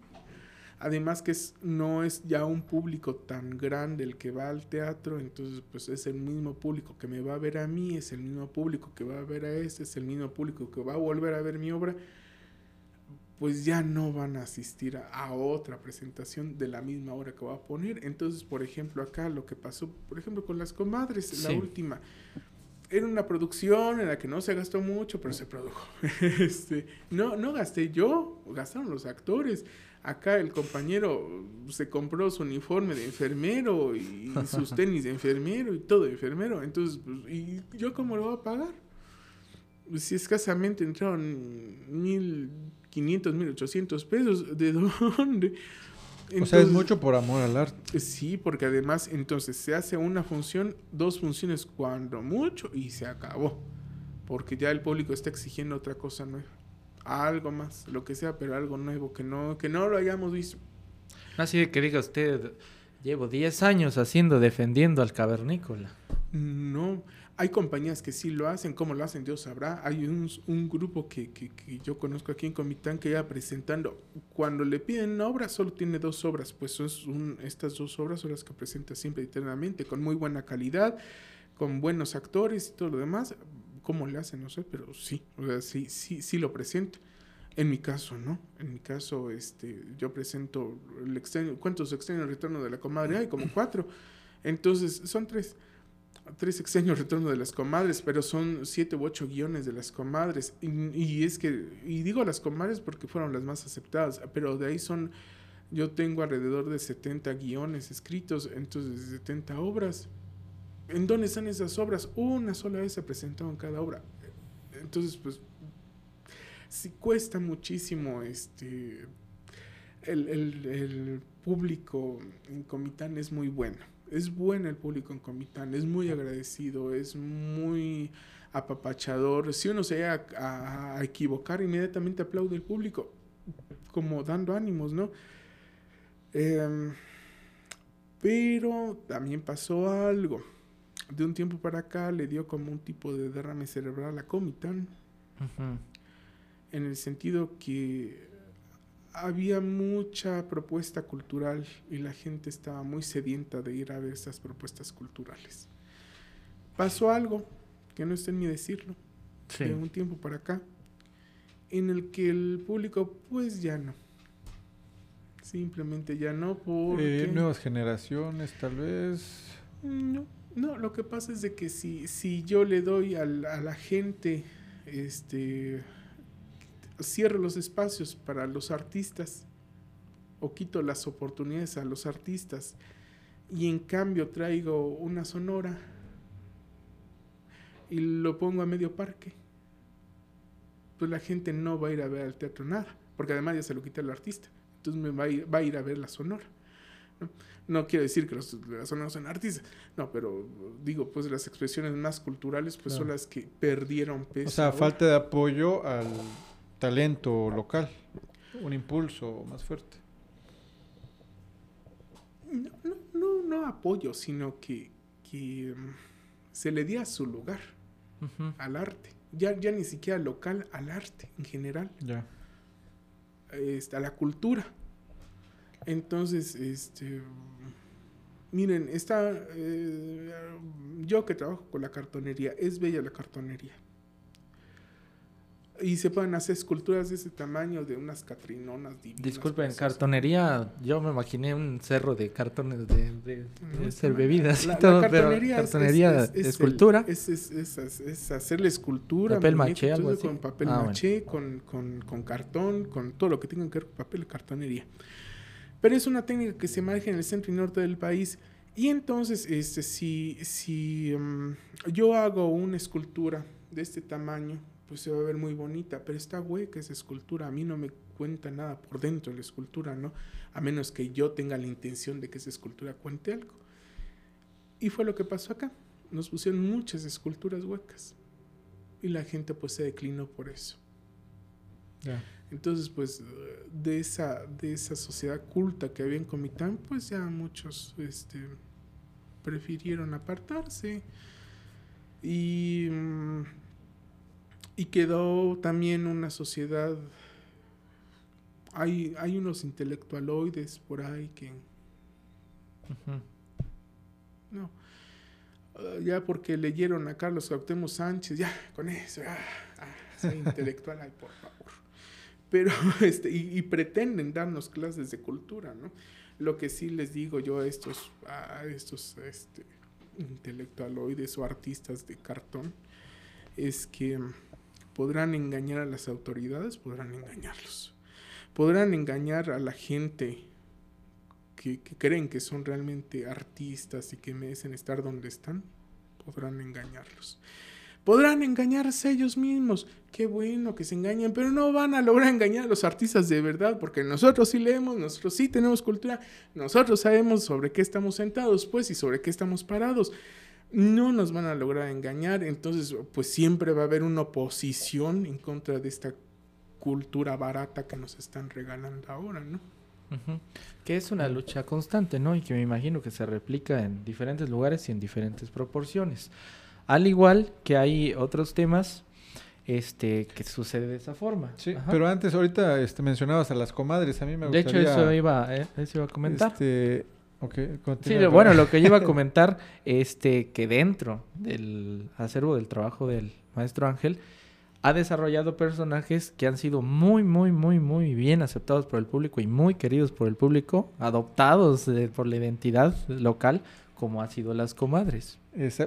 Además que es, no es ya un público tan grande el que va al teatro, entonces pues es el mismo público que me va a ver a mí, es el mismo público que va a ver a este, es el mismo público que va a volver a ver mi obra, pues ya no van a asistir a, a otra presentación de la misma obra que va a poner. Entonces, por ejemplo, acá lo que pasó, por ejemplo, con las comadres, Sí. la última, era una producción en la que no se gastó mucho, pero se produjo. *laughs* Este, no, no gasté yo, gastaron los actores. Acá el compañero se compró su uniforme de enfermero y sus *laughs* tenis de enfermero y todo de enfermero. Entonces, pues, ¿y yo cómo lo voy a pagar? Pues, si escasamente entraron 1.500, 1.800 pesos, ¿de *laughs* dónde? o sea, es mucho por amor al arte. Sí, porque además entonces se hace una función, dos funciones cuando mucho y se acabó. Porque ya el público está exigiendo otra cosa nueva. Algo más, lo que sea, pero algo nuevo que no, que no lo hayamos visto. No así de que diga usted, llevo 10 años haciendo, defendiendo al cavernícola. No, hay compañías que sí lo hacen, cómo lo hacen, Dios sabrá. Hay un, un grupo que, que- que yo conozco aquí en Comitán que ya presentando, cuando le piden una obra, solo tiene dos obras, pues son un- estas dos obras son las que presenta siempre eternamente, con muy buena calidad, con buenos actores y todo lo demás. ¿Cómo le hacen? No sé, pero sí, o sea, sí, sí, sí lo presenta. En mi caso, ¿no? En mi caso, este, yo presento el extraño, cuentos extraños retorno de la comadre, hay como cuatro. Entonces, son tres tres extraños retorno de las comadres, pero son siete u ocho guiones de las comadres. Y, y es que, y digo las comadres porque fueron las más aceptadas, pero de ahí son, yo tengo alrededor de 70 guiones escritos, entonces 70 obras. ¿En dónde están esas obras? Una sola vez se presentaron cada obra. Entonces, pues, sí cuesta muchísimo este el, el- el público en Comitán es muy bueno. Es bueno el público en Comitán, es muy agradecido, es muy apapachador. Si uno se llega a, a equivocar, inmediatamente aplaude el público, como dando ánimos, ¿no? Em, pero también pasó algo. De un tiempo para acá le dio como un tipo de derrame cerebral a Comitán Ujú. en el sentido que había mucha propuesta cultural y la gente estaba muy sedienta de ir a ver esas propuestas culturales. Pasó algo, que no está en mí decirlo, Sí. de un tiempo para acá, en el que el público pues ya no. Simplemente ya no porque... Eh, nuevas generaciones, tal vez. No, no, lo que pasa es de que si, si yo le doy al- a la gente, este, cierro los espacios para los artistas o quito las oportunidades a los artistas y en cambio traigo una sonora y lo pongo a medio parque, pues la gente no va a ir a ver al teatro nada, porque además ya se lo quita el artista, entonces me va a ir, a, a ver la sonora. ¿no? No quiero decir que los, sonoras son artistas, no, pero digo, pues las expresiones más culturales pues son las que perdieron peso. O sea, ahora. falta de apoyo al talento local. Un impulso más fuerte. No, no, no, no apoyo, sino que, que mm, se le dé a su lugar, al arte. Ya, ya ni siquiera local, al arte en general, Ya. este, a la cultura. Entonces, este, miren, está, eh, yo que trabajo con la cartonería, es bella la cartonería. Y se pueden hacer esculturas de ese tamaño de unas catrinonas divinas. Disculpen, preciosas. cartonería, yo me imaginé un cerro de cartones de, de, No, de hacer mal. bebidas La- y la todo, pero cartonería es- cartonería, es- es- es escultura. Es, es hacerle escultura. Papel maché, algo así. Con papel Ah, bueno. maché, con, con, con cartón, con todo lo que tenga que ver con papel y cartonería. Pero es una técnica que se maneja en el centro y norte del país. Y entonces, este, si, si mm, yo hago una escultura de este tamaño, pues se va a ver muy bonita, pero está hueca esa escultura. A mí no me cuenta nada por dentro de la escultura, ¿no? A menos que yo tenga la intención de que esa escultura cuente algo. Y fue lo que pasó acá. Nos pusieron muchas esculturas huecas. Y la gente pues se declinó por eso. Ya. Entonces, pues, eh, de esa, de esa sociedad culta que había en Comitán, pues ya muchos este, prefirieron apartarse. Y, mm, y quedó también una sociedad hay, hay unos intelectualoides por ahí que... No. Ah, ya porque leyeron a Carlos Cuauhtémoc Sánchez, ya, con eso, ah, ah, soy *laughs* intelectual, ay, por favor. Pero, *laughs* este, y, pretenden darnos clases de cultura, ¿no? Lo que sí les digo yo a estos, a estos este, intelectualoides o artistas de cartón, es que podrán engañar a las autoridades, podrán engañarlos. Podrán engañar a la gente que, que creen que son realmente artistas y que merecen estar donde están, podrán engañarlos. Podrán engañarse ellos mismos. Qué bueno que se engañen, pero no van a lograr engañar a los artistas de verdad, porque nosotros sí leemos, nosotros sí tenemos cultura, nosotros sabemos sobre qué estamos sentados, pues, y sobre qué estamos parados. No nos van a lograr engañar, entonces, pues siempre va a haber una oposición en contra de esta cultura barata que nos están regalando ahora, ¿no? Que es una lucha constante, ¿no? Y que me imagino que se replica en diferentes lugares y en diferentes proporciones. Al igual que hay otros temas este, que sucede de esa forma. Sí, Ajá. pero antes, ahorita este, mencionabas a las comadres. A mí me de gustaría... hecho, eso iba, eh, eso iba a comentar. Este, ok, Sí, lo- bueno, lo que yo iba a comentar, este, que dentro del acervo del trabajo del maestro Ángel, ha desarrollado personajes que han sido muy, muy, muy, muy bien aceptados por el público y muy queridos por el público, adoptados eh, por la identidad local, como han sido las comadres.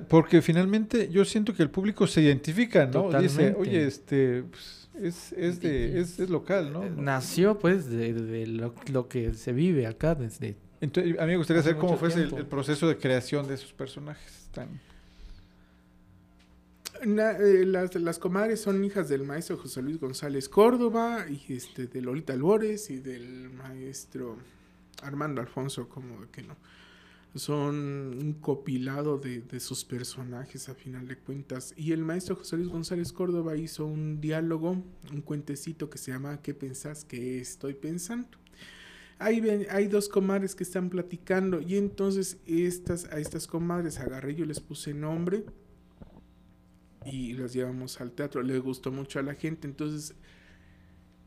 Porque finalmente yo siento que el público se identifica, ¿no? Dice, Totalmente. oye, este, pues, es, es, de, es, es local, ¿no? Eh, Nació, pues, de, de lo, lo que se vive acá desde... Entonces, a mí me gustaría saber cómo fue el, proceso de creación de esos personajes. Tan... Na- eh, las, las comadres son hijas del maestro José Luis González Córdoba y este de Lolita Albores y del maestro Armando Alfonso, como de que no. Son un copilado de, de sus personajes a final de cuentas. Y el maestro José Luis González Córdoba hizo un diálogo, un cuentecito que se llama ¿Qué pensás que estoy pensando? Ahí ven- hay dos comadres que están platicando y entonces estas, a estas comadres agarré, yo les puse nombre y las llevamos al teatro. Le gustó mucho a la gente. Entonces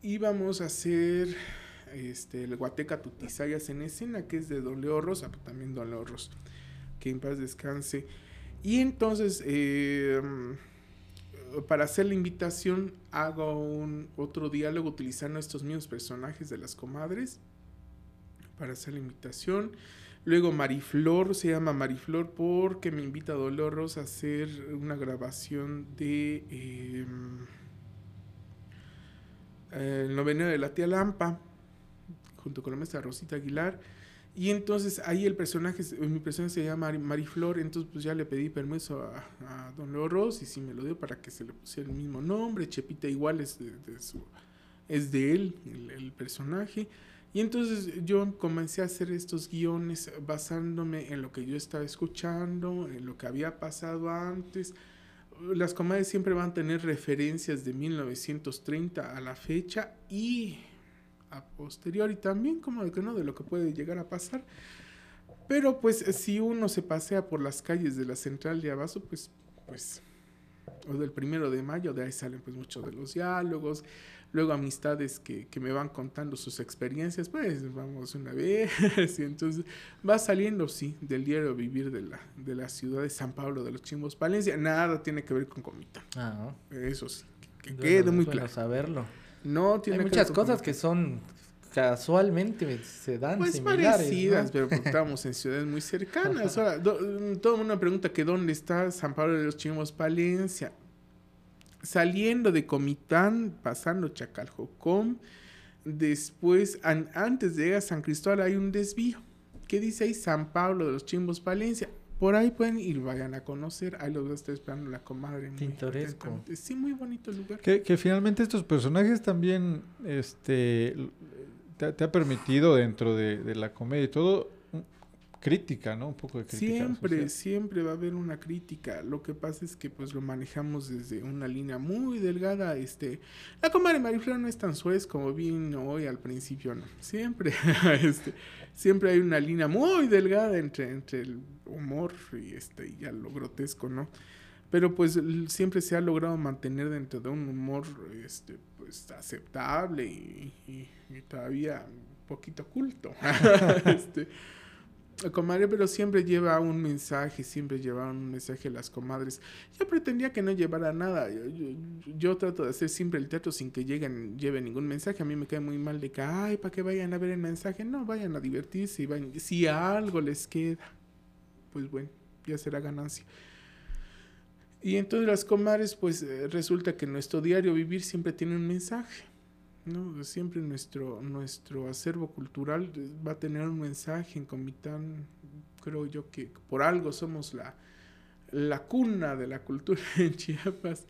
íbamos a hacer este, el Guateca Tutizayas en escena, que es de Don Rosa, pero también Don Rosa, que en paz descanse. Y entonces, eh, para hacer la invitación, hago un otro diálogo utilizando estos mismos personajes de las comadres para hacer la invitación. Luego Mariflor, se llama Mariflor porque me invita a Dolores a hacer una grabación de eh, El novenio de la tía Lampa, junto con la maestra Rosita Aguilar. Y entonces ahí el personaje, mi personaje se llama Mari- Mariflor, entonces pues ya le pedí permiso a, a Don Leo Ross y sí me lo dio para que se le pusiera el mismo nombre. Chepita igual es de, de su, es de él, el, el personaje. Y entonces yo comencé a hacer estos guiones basándome en lo que yo estaba escuchando, en lo que había pasado antes. Las comadres siempre van a tener referencias de 1930 a la fecha y a posteriori también, como de que no, de lo que puede llegar a pasar. Pero pues si uno se pasea por las calles de la central de Abasto, pues, pues, o del primero de mayo, de ahí salen pues muchos de los diálogos, luego amistades que, que me van contando sus experiencias, pues vamos una vez, *laughs* y entonces va saliendo, sí, del diario vivir de la, de la ciudad de San Pablo de los Chimbos, Palencia, nada tiene que ver con Comitán, Ah, eso sí, que, que quede muy claro. saberlo. No tiene Hay muchas cosas que son casualmente se dan Pues similares, parecidas, ¿no? pero porque *laughs* estamos en ciudades muy cercanas. Ahora, do- todo el mundo me pregunta que dónde está San Pablo de los Chimbos, Palencia. Saliendo de Comitán, pasando Chacaljocón, después, an- antes de llegar a San Cristóbal hay un desvío. ¿Qué dice ahí? San Pablo de los Chimbos, Palencia. Por ahí pueden ir, vayan a conocer. Ahí los estar esperando la comadre. muy Pintoresco. Sí, muy bonito el lugar. Que, que finalmente estos personajes también este, te, te ha permitido dentro de, de la comedia y todo crítica, ¿no? Un poco de crítica. Siempre, siempre va a haber una crítica. Lo que pasa es que pues lo manejamos desde una línea muy delgada. Este, la comadre Mariflor no es tan suez como vino hoy al principio, no. Siempre, *laughs* este, siempre hay una línea muy delgada entre, entre el humor y este y ya lo grotesco, ¿no? pero pues siempre se ha logrado mantener dentro de un humor este, pues, aceptable y, y- y todavía un poquito culto. *laughs* este, comadre, pero siempre lleva un mensaje, siempre lleva un mensaje las comadres. Yo pretendía que no llevara nada. Yo trato de hacer siempre el teatro sin que lleguen, lleve ningún mensaje. A mí me cae muy mal de que, ay, para que vayan a ver el mensaje. No, vayan a divertirse y vayan. Si algo les queda, pues bueno, ya será ganancia. Y entonces las comadres, pues eh, resulta que nuestro diario vivir siempre tiene un mensaje. ¿No? Siempre nuestro, nuestro acervo cultural eh, va a tener un mensaje en Comitán. Creo yo que por algo somos la, la cuna de la cultura *laughs* en Chiapas.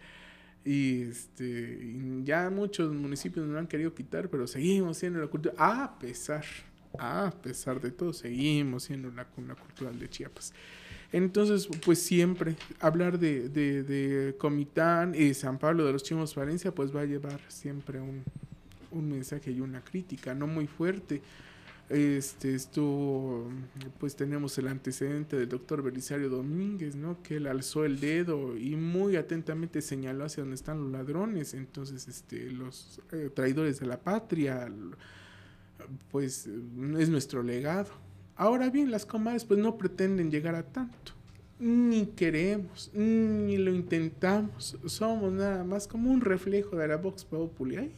Y este, ya muchos municipios nos lo han querido quitar, pero seguimos siendo la cultura, a pesar, a pesar de todo, seguimos siendo la cuna cultural de Chiapas. Entonces, pues siempre hablar de, de, de Comitán y San Pablo de los Chimos Valencia, pues va a llevar siempre un, un mensaje y una crítica, no muy fuerte. Este, esto, pues tenemos el antecedente del doctor Belisario Domínguez, ¿no? Que él alzó el dedo y muy atentamente señaló hacia donde están los ladrones, entonces, este, los eh, traidores de la patria, pues es nuestro legado. Ahora bien, las comadres pues no pretenden llegar a tanto. Ni queremos, ni lo intentamos. Somos nada más como un reflejo de la Vox Populi.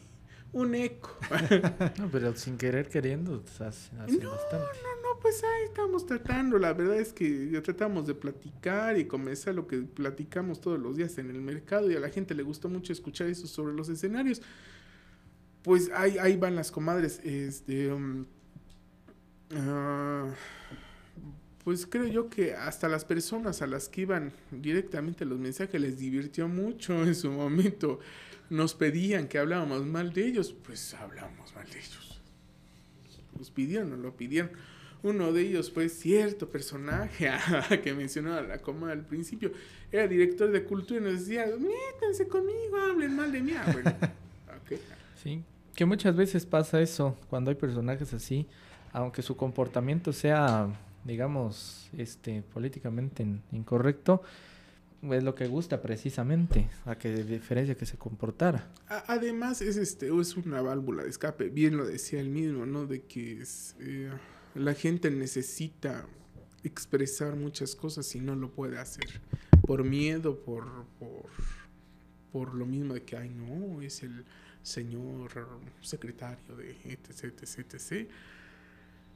Un eco. *laughs* No, pero sin querer queriendo, pues, hace, hace No, bastante. No, pues ahí estamos tratando. La verdad es que ya tratamos de platicar y comenzar lo que platicamos todos los días en el mercado y a la gente le gustó mucho escuchar eso sobre los escenarios. Pues ahí, ahí van las comadres. Este, um, ah, pues creo yo que hasta las personas a las que iban directamente los mensajes les divirtió mucho en su momento. Nos pedían que hablábamos mal de ellos, pues hablamos mal de ellos los pidieron, nos lo pidieron. Uno de ellos fue cierto personaje *laughs* que mencionaba la coma al principio. Era director de cultura y nos decía, métanse conmigo, hablen mal de mí. Ah, bueno, *laughs* ok. Sí, que muchas veces pasa eso cuando hay personajes así, aunque su comportamiento sea, digamos, este, políticamente in- incorrecto, es lo que gusta precisamente, a que diferencia que se comportara. Además, es, este, es una válvula de escape, bien lo decía él mismo, ¿no? De que eh, la gente necesita expresar muchas cosas y no lo puede hacer. Por miedo, por, por, por lo mismo de que, ay, no, es el señor secretario de etc, etc, etc.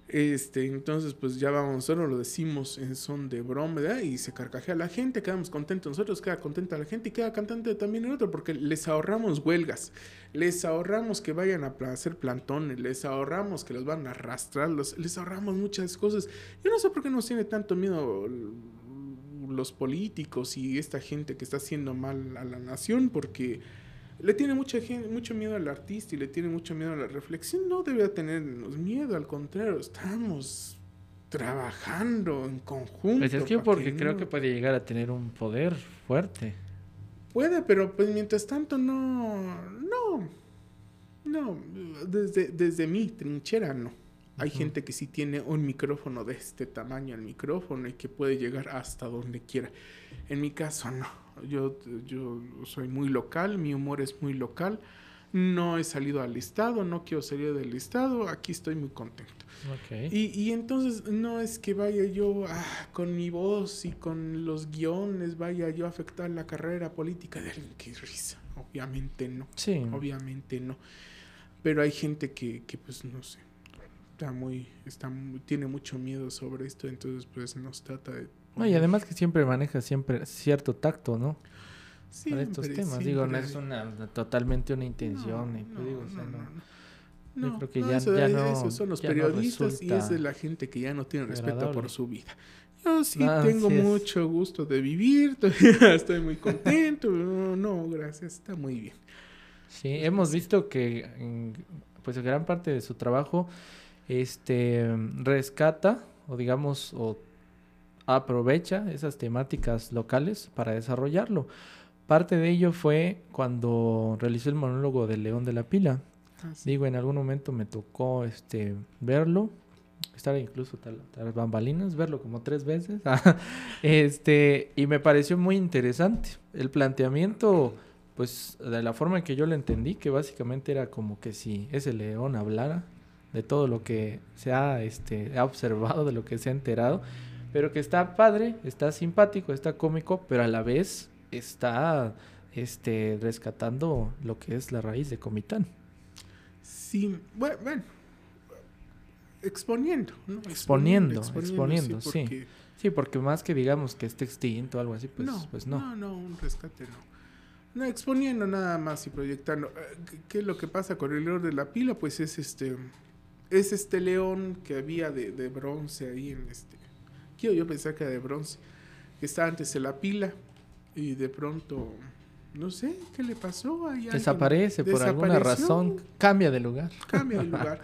Este, entonces, pues ya vamos, solo lo decimos en son de broma. Y se carcajea la gente, quedamos contentos nosotros, queda contenta la gente y queda cantante también el otro, porque les ahorramos huelgas, les ahorramos que vayan a hacer plantones, les ahorramos que los van a arrastrar, los- les ahorramos muchas cosas. Yo no sé por qué nos tiene tanto miedo los políticos y esta gente que está haciendo mal a la nación, porque le tiene mucha gente, mucho miedo al artista y le tiene mucho miedo a la reflexión. No debe tenernos miedo, al contrario, estamos trabajando en conjunto. Pues es que porque creo no- que puede llegar a tener un poder fuerte. Puede, pero pues mientras tanto no, no, no, desde, desde mi trinchera no. Hay gente que sí tiene un micrófono de este tamaño, el micrófono, y que puede llegar hasta donde quiera. En mi caso no. Yo, yo soy muy local, mi humor es muy local. No he salido al estado, no quiero salir del estado, aquí estoy muy contento. Y, y entonces no es que vaya yo ah, con mi voz y con los guiones, vaya yo a afectar la carrera política de alguien. Qué risa. Obviamente no. Sí. Obviamente no. Pero hay gente que, que pues no sé, está muy, está tiene mucho miedo sobre esto, entonces pues nos trata de... No, y además que siempre maneja siempre cierto tacto, ¿no? Para estos Siempre, temas. Digo, no siempre. es una totalmente una intención. No, y, no, digo, o sea, no. Yo creo que ya- eso, ya no- esos son los ya periodistas y es de la gente que ya no tiene respeto por su vida. Yo sí tengo mucho gusto de vivir, *laughs* estoy muy contento. No, gracias, está muy bien. Sí, hemos visto que pues gran parte de su trabajo este rescata o digamos o aprovecha esas temáticas locales para desarrollarlo. Parte de ello fue cuando realizó el monólogo de León de la Pila. Así. Digo, en algún momento me tocó este verlo estar incluso tal, tal bambalinas, verlo como tres veces. *laughs* este, y me pareció muy interesante. El planteamiento, pues, de la forma en que yo lo entendí, que básicamente era como que si ese león hablara de todo lo que se ha, este, ha observado, de lo que se ha enterado, pero que está padre, está simpático, está cómico, pero a la vez está este, rescatando lo que es la raíz de Comitán. Sí, bueno, bueno exponiendo, ¿no? Exponiendo, exponiendo, sí. sí. porque más que digamos que esté extinto o algo así, pues no. Pues no. no, no, un rescate no. No, exponiendo nada más y proyectando. Eh, ¿Qué es lo que pasa con el león de la pila? Pues es este es este león que había de, de bronce ahí en este. Yo, yo pensaba que era de bronce. Que estaba antes en la pila. Y de pronto. No sé qué le pasó. Ahí Desaparece por alguna razón. Cambia de lugar. Cambia de *laughs* lugar.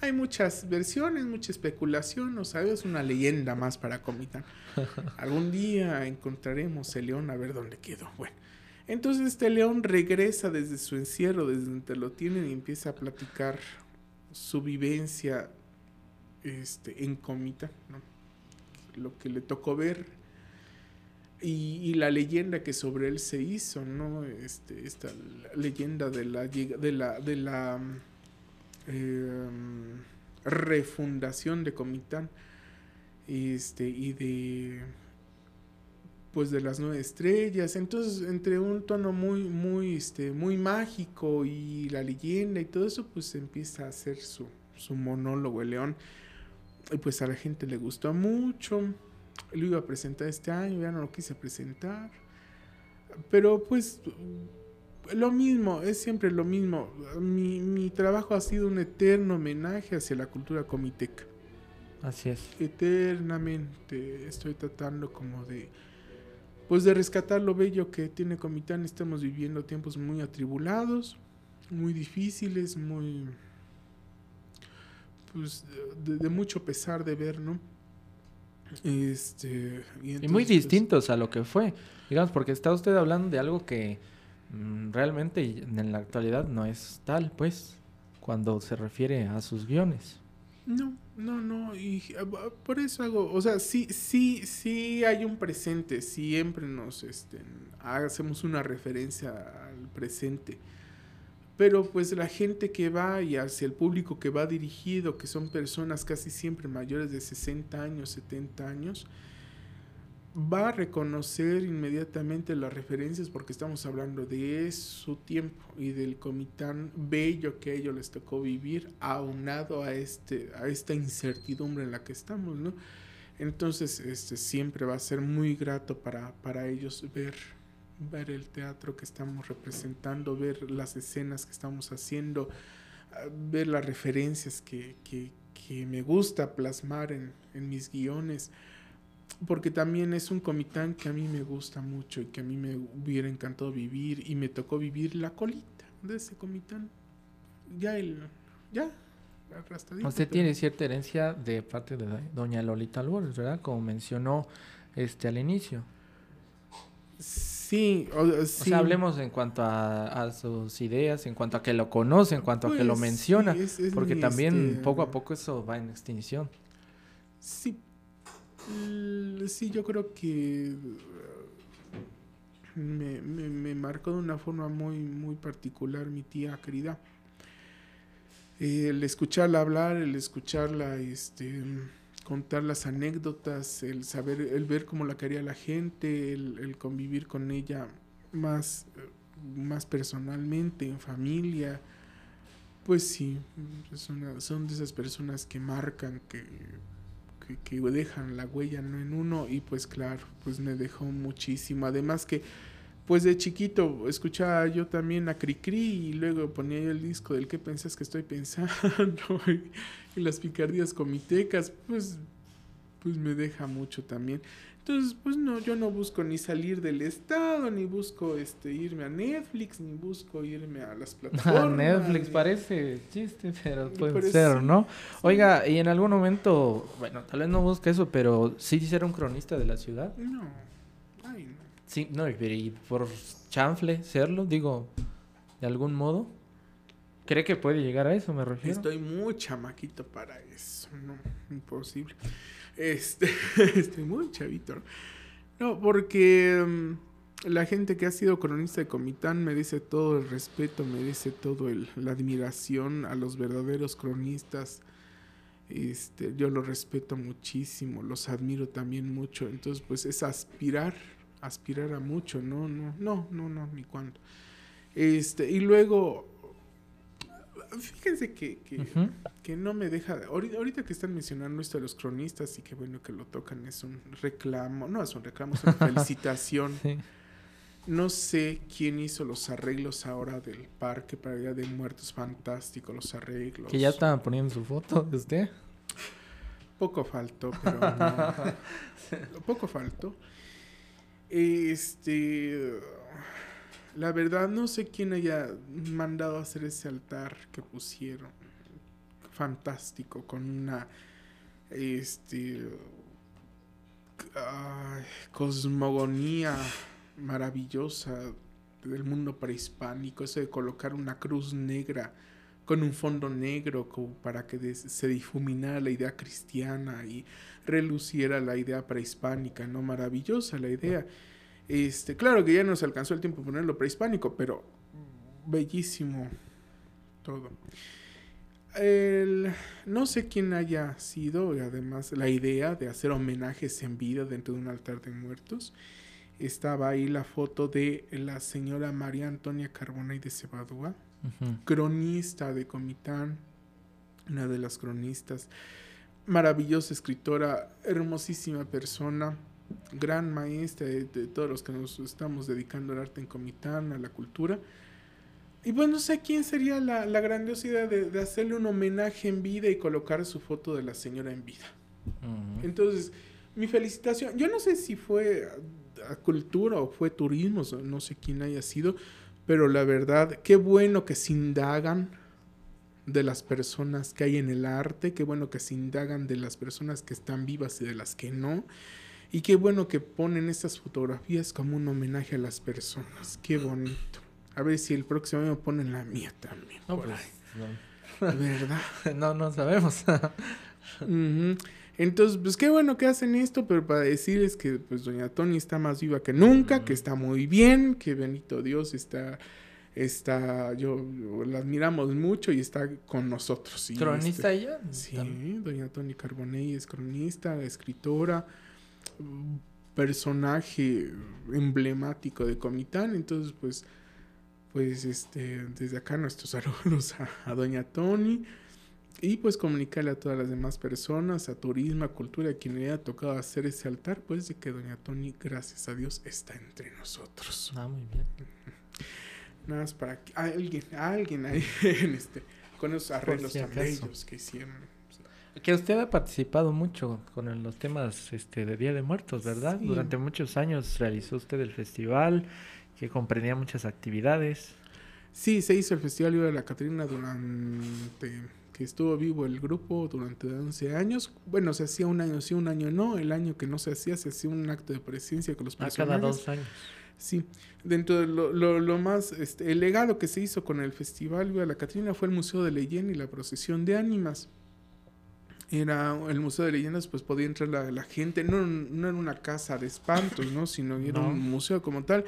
Hay muchas versiones, mucha especulación, ¿no sabes? Una leyenda más para Comitán. Algún día encontraremos el león a ver dónde quedó. Bueno, entonces este león regresa desde su encierro, desde donde lo tienen y empieza a platicar su vivencia este, en Comitán, ¿no? Lo que le tocó ver y, la leyenda que sobre él se hizo, ¿no? Este, esta leyenda de la, de la, de la Em, refundación de Comitán este, y de pues de las nueve estrellas entonces entre un tono muy muy este muy mágico y la leyenda y todo eso pues empieza a hacer su, su monólogo el león y pues a la gente le gustó mucho lo iba a presentar este año ya no lo quise presentar pero pues lo mismo, es siempre lo mismo. Mi, mi, trabajo ha sido un eterno homenaje hacia la cultura comiteca. Así es. Eternamente estoy tratando como de pues de rescatar lo bello que tiene Comitán. Estamos viviendo tiempos muy atribulados, muy difíciles, muy pues de, mucho pesar de ver, ¿no? Este, y, y muy pues, distintos a lo que fue, digamos, porque está usted hablando de algo que Mm, realmente en la actualidad no es tal, pues, cuando se refiere a sus guiones. No, no, no, y ah, por eso hago, o sea, sí, sí, sí hay un presente, siempre nos, este, hacemos una referencia al presente, pero pues la gente que va y hacia el público que va dirigido, que son personas casi siempre mayores de 60 años, 70 años, va a reconocer inmediatamente las referencias porque estamos hablando de su tiempo y del comitán bello que a ellos les tocó vivir aunado a este a esta incertidumbre en la que estamos, ¿no? Entonces, este siempre va a ser muy grato para, para ellos ver ver el teatro que estamos representando, ver las escenas que estamos haciendo, ver las referencias que, que, que me gusta plasmar en, en mis guiones porque también es un comitán que a mí me gusta mucho y que a mí me hubiera encantado vivir y me tocó vivir la colita de ese comitán. Ya el, ya, Usted tiene cierta herencia de parte de doña Lolita Albores, ¿verdad? Como mencionó este al inicio. Sí, o, sea, hablemos en cuanto a, sus ideas, en cuanto a que lo conoce, en cuanto a que lo pues, menciona, porque también este, poco a poco eso va en extinción. Sí, Sí, yo creo que uh, me, me, marcó de una forma muy, muy particular mi tía querida. El escucharla hablar, el escucharla este, contar las anécdotas, el saber, el ver cómo la quería la gente, el, convivir con ella más, más personalmente, en familia. Pues sí, son de esas personas que marcan, que que, dejan la huella ¿no? en uno y pues claro, pues me dejó muchísimo. Además que pues de chiquito escuchaba yo también a Cricri y luego ponía yo el disco del que pensás que estoy pensando *laughs* y, las picardías comitecas, pues, pues me deja mucho también. Entonces, pues no, yo no busco ni salir del estado, ni busco este irme a Netflix, ni busco irme a las *laughs* plataformas. Netflix parece chiste, pero puede ser, ¿no? Oiga, y en algún momento, bueno, tal vez no busque eso, pero sí ser un cronista de la ciudad. No. Sí, no, y por chanfle serlo, digo, de algún modo. ¿Cree que puede llegar a eso, me refiero? Estoy muy chamaquito para eso, no, imposible. Este, *laughs* estoy muy chavito. ¿no? No, porque mm, la gente que ha sido cronista de Comitán merece todo el respeto, merece todo el, la admiración a los verdaderos cronistas. Este, yo los respeto muchísimo, los admiro también mucho. Entonces, pues es aspirar, aspirar a mucho, no, no, no, no, no, ni cuándo. Este, y luego, fíjense que, que, no me deja. Ahorita, ahorita que están mencionando esto de los cronistas y que bueno que lo tocan, es un reclamo. No es un reclamo, es una *laughs* felicitación. Sí. No sé quién hizo los arreglos ahora del parque para Día de Muertos. Fantástico, los arreglos. Que ya estaban poniendo su foto de usted. Poco faltó, pero *laughs* no. Poco faltó. Este. La verdad, no sé quién haya mandado a hacer ese altar que pusieron. Fantástico, con una. Este. cosmogonía maravillosa del mundo prehispánico. Eso de colocar una cruz negra con un fondo negro como para que se difuminara la idea cristiana y reluciera la idea prehispánica, ¿no? Maravillosa la idea. Este, claro que ya nos alcanzó el tiempo de ponerlo prehispánico, pero bellísimo todo. El- no sé quién haya sido, y además, la idea de hacer homenajes en vida dentro de un altar de muertos. Estaba ahí la foto de la señora María Antonia Carbonay de Cebadúa Cronista de Comitán, una de las cronistas, maravillosa escritora, hermosísima persona, gran maestra de, de todos los que nos estamos dedicando al arte en Comitán, a la cultura. Y bueno, no sé quién sería la, la grandiosidad de, de hacerle un homenaje en vida y colocar su foto de la señora en vida. Entonces, mi felicitación. Yo no sé si fue a, a cultura o fue turismo, no sé quién haya sido, pero la verdad, qué bueno que se indagan de las personas que hay en el arte, qué bueno que se indagan de las personas que están vivas y de las que no. Y qué bueno que ponen estas fotografías como un homenaje a las personas. Qué bonito. A ver si el próximo año ponen la mía también. No, por pues, ahí. ¿Verdad? *laughs* no, no sabemos. *laughs* Entonces, pues qué bueno que hacen esto, pero para decirles que pues doña Tony está más viva que nunca, que está muy bien, que bendito Dios está, está, yo, yo la admiramos mucho y está con nosotros. Y, ¿Cronista este, ella? Sí, doña Tony Carbonell es cronista, escritora, personaje emblemático de Comitán, entonces pues, pues este, desde acá nuestros *laughs* saludos a, a doña Tony y pues comunicarle a todas las demás personas, a turismo, a cultura, a quien le haya tocado hacer ese altar, pues de que doña Tony, gracias a Dios, está entre nosotros. Ah, muy bien. Nada más para que alguien, alguien ahí *laughs* en este, con esos arreglos si tan bellos que hicieron. Que usted ha participado mucho con los temas este, de Día de Muertos, ¿verdad? Sí. Durante muchos años realizó usted el festival, que comprendía muchas actividades. Sí, se hizo el Festival Viva de la Catrina durante que estuvo vivo el grupo durante 11 años. Bueno, se hacía un año sí, un año no. El año que no se hacía, se hacía un acto de presencia con los A cada personajes. dos años. Sí, dentro de lo, lo, lo más, este, el legado que se hizo con el Festival Viva la Catrina fue el Museo de Leyenda y la procesión de ánimas. Era el Museo de Leyendas, pues podía entrar la, la gente, no, no era una casa de espantos, ¿no? Sino era No. un museo como tal.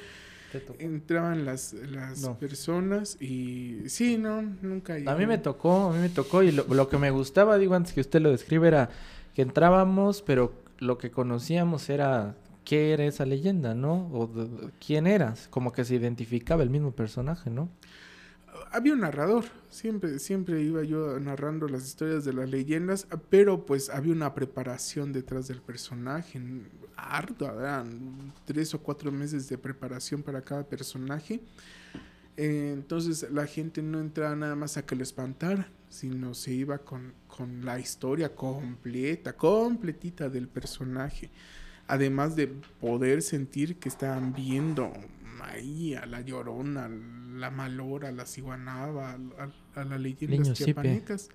Entraban las, las No. personas y sí, no, nunca. A mí llegué. me tocó, a mí me tocó y lo, lo que me gustaba, digo antes que usted lo describe, era que entrábamos, pero lo que conocíamos era qué era esa leyenda, ¿no? O de- de- quién eras, como que se identificaba el mismo personaje, ¿no? Había un narrador, siempre, siempre iba yo narrando las historias de las leyendas, pero pues había una preparación detrás del personaje, ardua, eran tres o cuatro meses de preparación para cada personaje. Entonces la gente no entraba nada más a que lo espantara, sino se iba con, con la historia completa, completita del personaje. Además de poder sentir que estaban viendo ahí a la llorona, a la malora, a la ciguanaba, a, a- a las leyendas Niño Sipe. chiapanecas.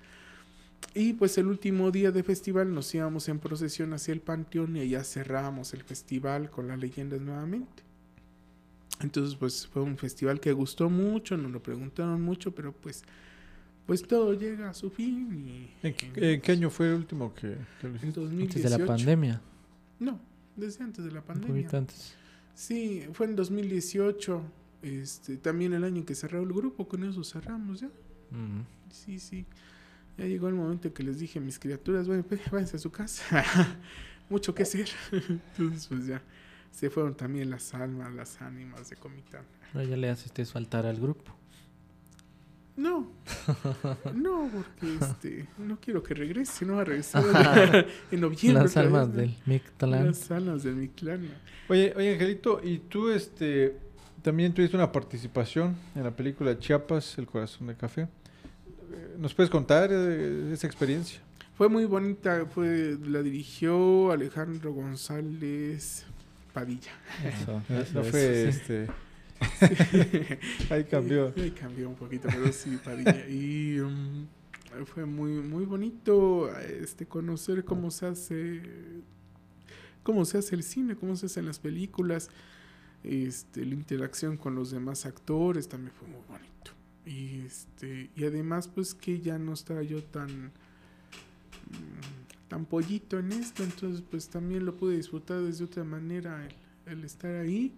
Y pues el último día de festival nos íbamos en procesión hacia el panteón y allá cerrábamos el festival con las leyendas nuevamente. Entonces pues fue un festival que gustó mucho, nos lo preguntaron mucho, pero pues pues todo llega a su fin y... ¿En qué, en qué año fue el último que, que lo En hiciste? 2018. Antes de la pandemia. No, desde antes de la Un pandemia. poquito antes. Sí, fue en 2018. Este, también el año en que cerró el grupo, con eso cerramos ya. Sí, sí. Ya llegó el momento en que les dije a mis criaturas, bueno, pues, *laughs* váyanse a su casa. *laughs* Mucho que hacer. *laughs* Entonces, pues ya. Se fueron también las almas, las ánimas de Comitán. Ahora ya le haces eso faltar al grupo. No, *laughs* no, porque este, no quiero que regrese, no va a regresar *laughs* *laughs* en noviembre. Las almas ¿no? del Mictlán. Las almas de mi clan. Oye, oye, Angelito, ¿y tú este también tuviste una participación en la película Chiapas, El corazón de café? Eh, ¿Nos puedes contar eh, esa experiencia? Fue muy bonita, fue, la dirigió Alejandro González Padilla. Eso, No eso, fue eso, sí. *laughs* ahí cambió. Ahí cambió un poquito, pero sí, Padilla. Y um, fue muy, muy bonito este, conocer cómo se hace cómo se hace el cine, cómo se hacen las películas. Este, la interacción con los demás actores también fue muy bonito. Y este, y además, pues que ya no estaba yo tan mm, tan pollito en esto, entonces pues también lo pude disfrutar desde otra manera el, el estar ahí.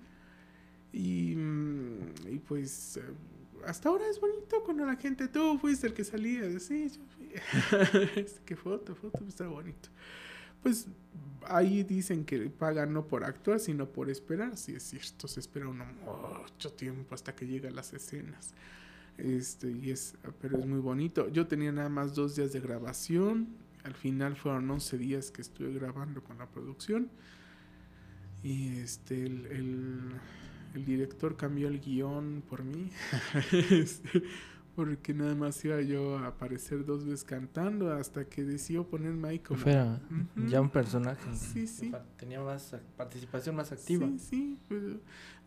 Y, mm, y pues eh, hasta ahora es bonito cuando la gente, tú fuiste el que salía, sí, yo fui. *laughs* Qué foto, foto, está bonito. Pues ahí dicen que pagan no por actuar, sino por esperar, sí es cierto, se espera uno mucho tiempo hasta que llegan las escenas. Este, y es, pero es muy bonito. Yo tenía nada más dos días de grabación, al final fueron 11 días que estuve grabando con la producción. Y este, el, el director cambió el guion por mí. *laughs* Este, porque nada más iba yo a aparecer dos veces cantando hasta que decidió ponerme ahí como... Ya un personaje. Sí, sí. Tenía más ac- participación más activa. Sí, sí. pues,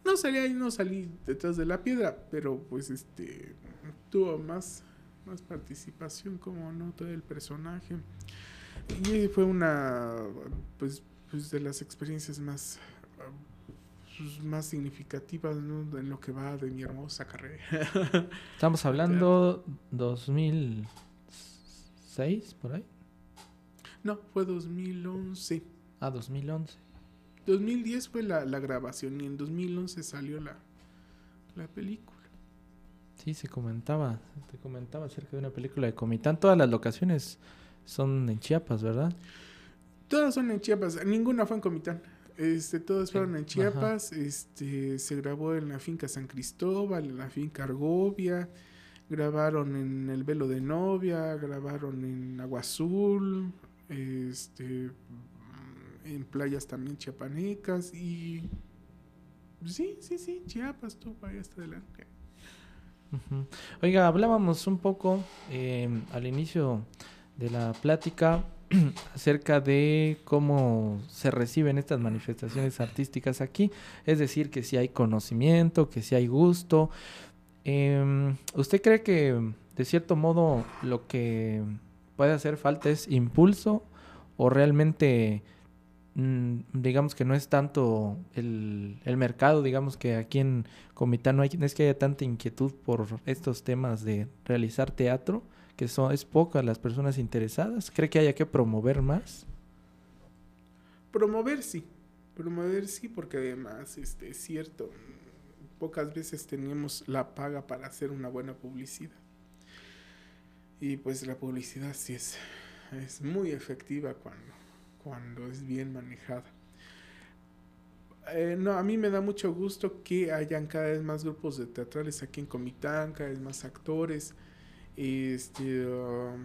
no salí ahí, no salí detrás de la piedra, pero pues este tuvo más, más participación como no todo el personaje. Y fue una pues, pues de las experiencias más más significativas ¿no? en lo que va de mi hermosa carrera. *laughs* Estamos hablando 2006, por ahí. no, fue 2011. Ah, 2011. 2010 fue la, la grabación y en 2011 salió la, la película. Sí, se comentaba, te comentaba acerca de una película de Comitán. Todas las locaciones son en Chiapas, ¿verdad? Todas son en Chiapas, ninguna fue en Comitán. Este, todas fueron en Ajá. Chiapas. Este, se grabó en la finca San Cristóbal, en la finca Argovia, grabaron en el Velo de Novia, grabaron en Agua Azul, este, en playas también chiapanecas y sí, sí, sí, Chiapas, tú ahí hasta adelante. Oiga, hablábamos un poco eh, al inicio de la plática *clears throat* acerca de cómo se reciben estas manifestaciones artísticas aquí. Es decir, que si hay conocimiento, que si hay gusto. Em, ¿Usted cree que de cierto modo lo que puede hacer falta es impulso o realmente mm, digamos que no es tanto el, mercado, digamos que aquí en Comitán no, hay, no es que haya tanta inquietud por estos temas de realizar teatro, que son, es pocas las personas interesadas. ¿Cree que haya que promover más? Promover sí, promover sí, porque además este, es cierto, pocas veces tenemos la paga para hacer una buena publicidad. Y pues la publicidad sí es, es muy efectiva cuando, cuando es bien manejada. Eh, no, a mí me da mucho gusto que hayan cada vez más grupos de teatrales aquí en Comitán, cada vez más actores. Este, um,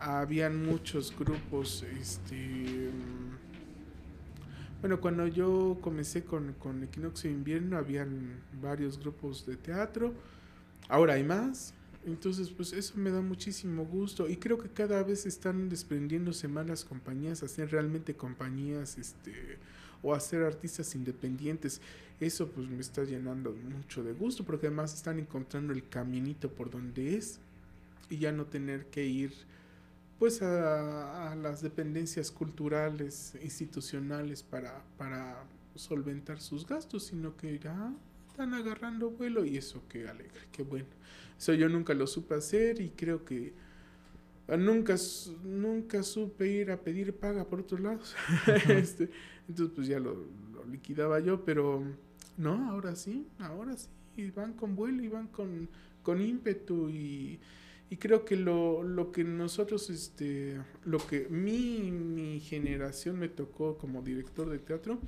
habían muchos grupos, este, mm, bueno, cuando yo comencé con, con Equinoccio Invierno, habían varios grupos de teatro, ahora hay más, entonces pues eso me da muchísimo gusto. Y creo que cada vez están desprendiéndose más las compañías, hacer realmente compañías, este, o hacer artistas independientes, eso pues me está llenando mucho de gusto, porque además están encontrando el caminito por donde es y ya no tener que ir pues a, a las dependencias culturales, institucionales para, para solventar sus gastos, sino que ya están agarrando vuelo y eso qué alegre, qué bueno. Eso yo nunca lo supe hacer y creo que ah, nunca, nunca supe ir a pedir paga por otros lados. *laughs* este, entonces pues ya lo, liquidaba yo, pero no, ahora sí, ahora sí. Van con vuelo y van con, con ímpetu y, y creo que lo, lo, que nosotros, este, lo que mi, mi generación me tocó como director de teatro,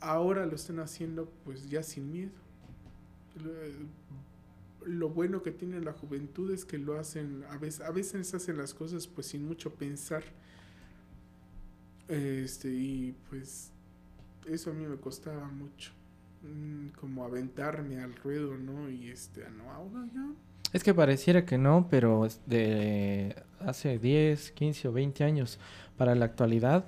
ahora lo están haciendo pues ya sin miedo. Lo, bueno que tiene la juventud es que lo hacen, a veces, a veces hacen las cosas pues sin mucho pensar. Este, y pues eso a mí me costaba mucho. Mm, como aventarme al ruedo, ¿no? Y este, no, ahora ya. Es que pareciera que no, pero de hace 10, 15 o 20 años para la actualidad,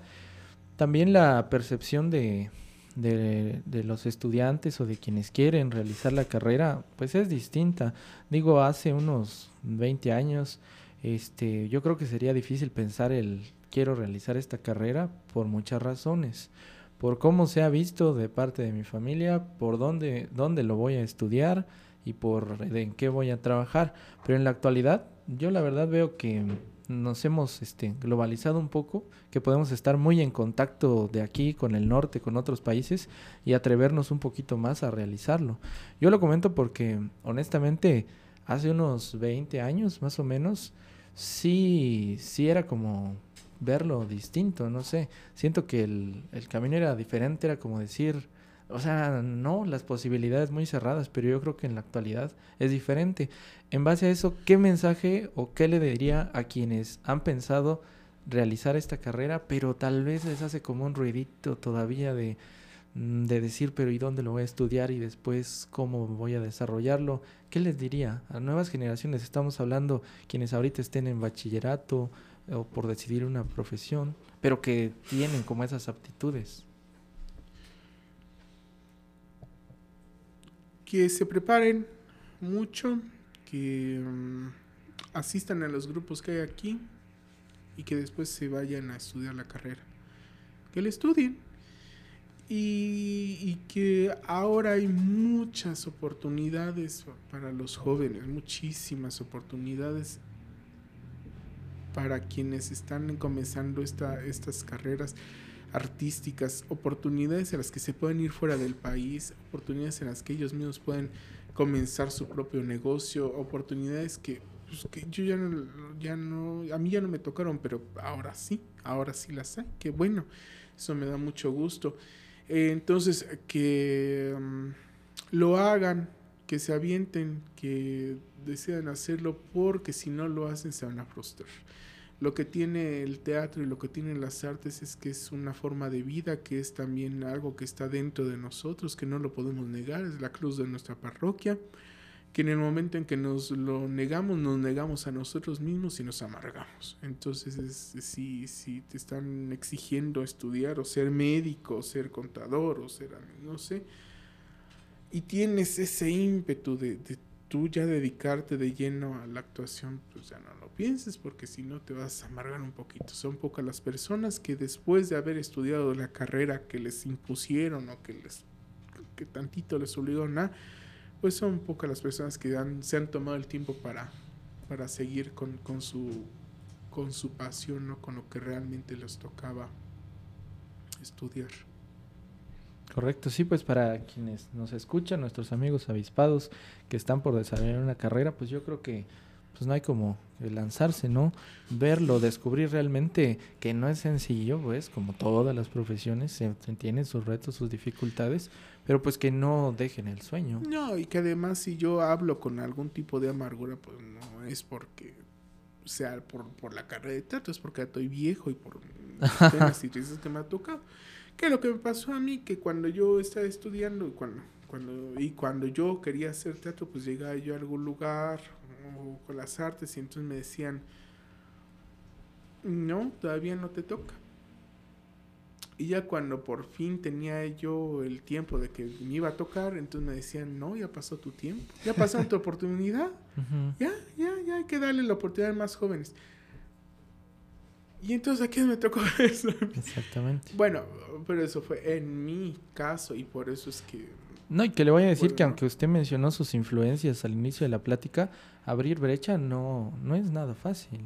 también la percepción de, de, de, los estudiantes o de quienes quieren realizar la carrera, pues es distinta. Digo, hace unos 20 años, este, yo creo que sería difícil pensar el quiero realizar esta carrera por muchas razones por cómo se ha visto de parte de mi familia, por dónde, dónde lo voy a estudiar y por en qué voy a trabajar. Pero en la actualidad, yo la verdad veo que nos hemos este, globalizado un poco, que podemos estar muy en contacto de aquí con el norte, con otros países y atrevernos un poquito más a realizarlo. Yo lo comento porque honestamente hace unos 20 años más o menos, sí, sí era como verlo distinto, no sé. Siento que el, el camino era diferente, era como decir, o sea, no, las posibilidades muy cerradas, pero yo creo que en la actualidad es diferente. En base a eso, ¿qué mensaje o qué le diría a quienes han pensado realizar esta carrera, pero tal vez les hace como un ruidito todavía de, mm, de decir, pero ¿y dónde lo voy a estudiar y después cómo voy a desarrollarlo? ¿Qué les diría a nuevas generaciones? Estamos hablando quienes ahorita estén en bachillerato, o por decidir una profesión, pero que tienen como esas aptitudes. Que se preparen mucho, que um, asistan a los grupos que hay aquí y que después se vayan a estudiar la carrera. Que le estudien. Y, que ahora hay muchas oportunidades para los jóvenes, muchísimas oportunidades para quienes están comenzando esta, estas carreras artísticas, oportunidades en las que se pueden ir fuera del país, oportunidades en las que ellos mismos pueden comenzar su propio negocio, oportunidades que, pues, que yo ya no, ya no, a mí ya no me tocaron, pero ahora sí, ahora sí las hay, que bueno, eso me da mucho gusto. Eh, entonces, que um, lo hagan, que se avienten, que decidan hacerlo, porque si no lo hacen se van a frustrar. Lo que tiene el teatro y lo que tienen las artes es que es una forma de vida, que es también algo que está dentro de nosotros, que no lo podemos negar, es la cruz de nuestra parroquia, que en el momento en que nos lo negamos, nos negamos a nosotros mismos y nos amargamos. Entonces, si, si te están exigiendo estudiar o ser médico, o ser contador o ser, no sé, y tienes ese ímpetu de, de tú ya dedicarte de lleno a la actuación, pues ya no pienses, porque si no te vas a amargar un poquito. Son pocas las personas que después de haber estudiado la carrera que les impusieron o que les que tantito les obligaron a, pues son pocas las personas que han, se han tomado el tiempo para, para seguir con, con, su, con su pasión, ¿no? con lo que realmente les tocaba estudiar. Correcto, sí, pues para quienes nos escuchan, nuestros amigos avispados que están por desarrollar una carrera, pues yo creo que pues no hay como lanzarse, ¿no? Verlo, descubrir realmente que no es sencillo, pues como todas las profesiones, se tienen sus retos, sus dificultades, pero pues que no dejen el sueño. No, y que además si yo hablo con algún tipo de amargura, pues no es porque sea por, por la carrera de teatro, es porque estoy viejo y por *laughs* temas y que me ha tocado. Que lo que me pasó a mí, que cuando yo estaba estudiando, cuando, cuando, y cuando yo quería hacer teatro, pues llegaba yo a algún lugar o con las artes y entonces me decían, no, todavía no te toca. Y ya cuando por fin tenía yo el tiempo de que me iba a tocar, entonces me decían, no, ya pasó tu tiempo, ya pasó tu oportunidad, ya, ya, ya hay que darle la oportunidad a más jóvenes. Y entonces a quién me tocó *laughs* eso. Exactamente. Bueno, pero eso fue en mi caso y por eso es que... No, y que le voy a decir que aunque usted mencionó sus influencias al inicio de la plática, abrir brecha no, no es nada fácil.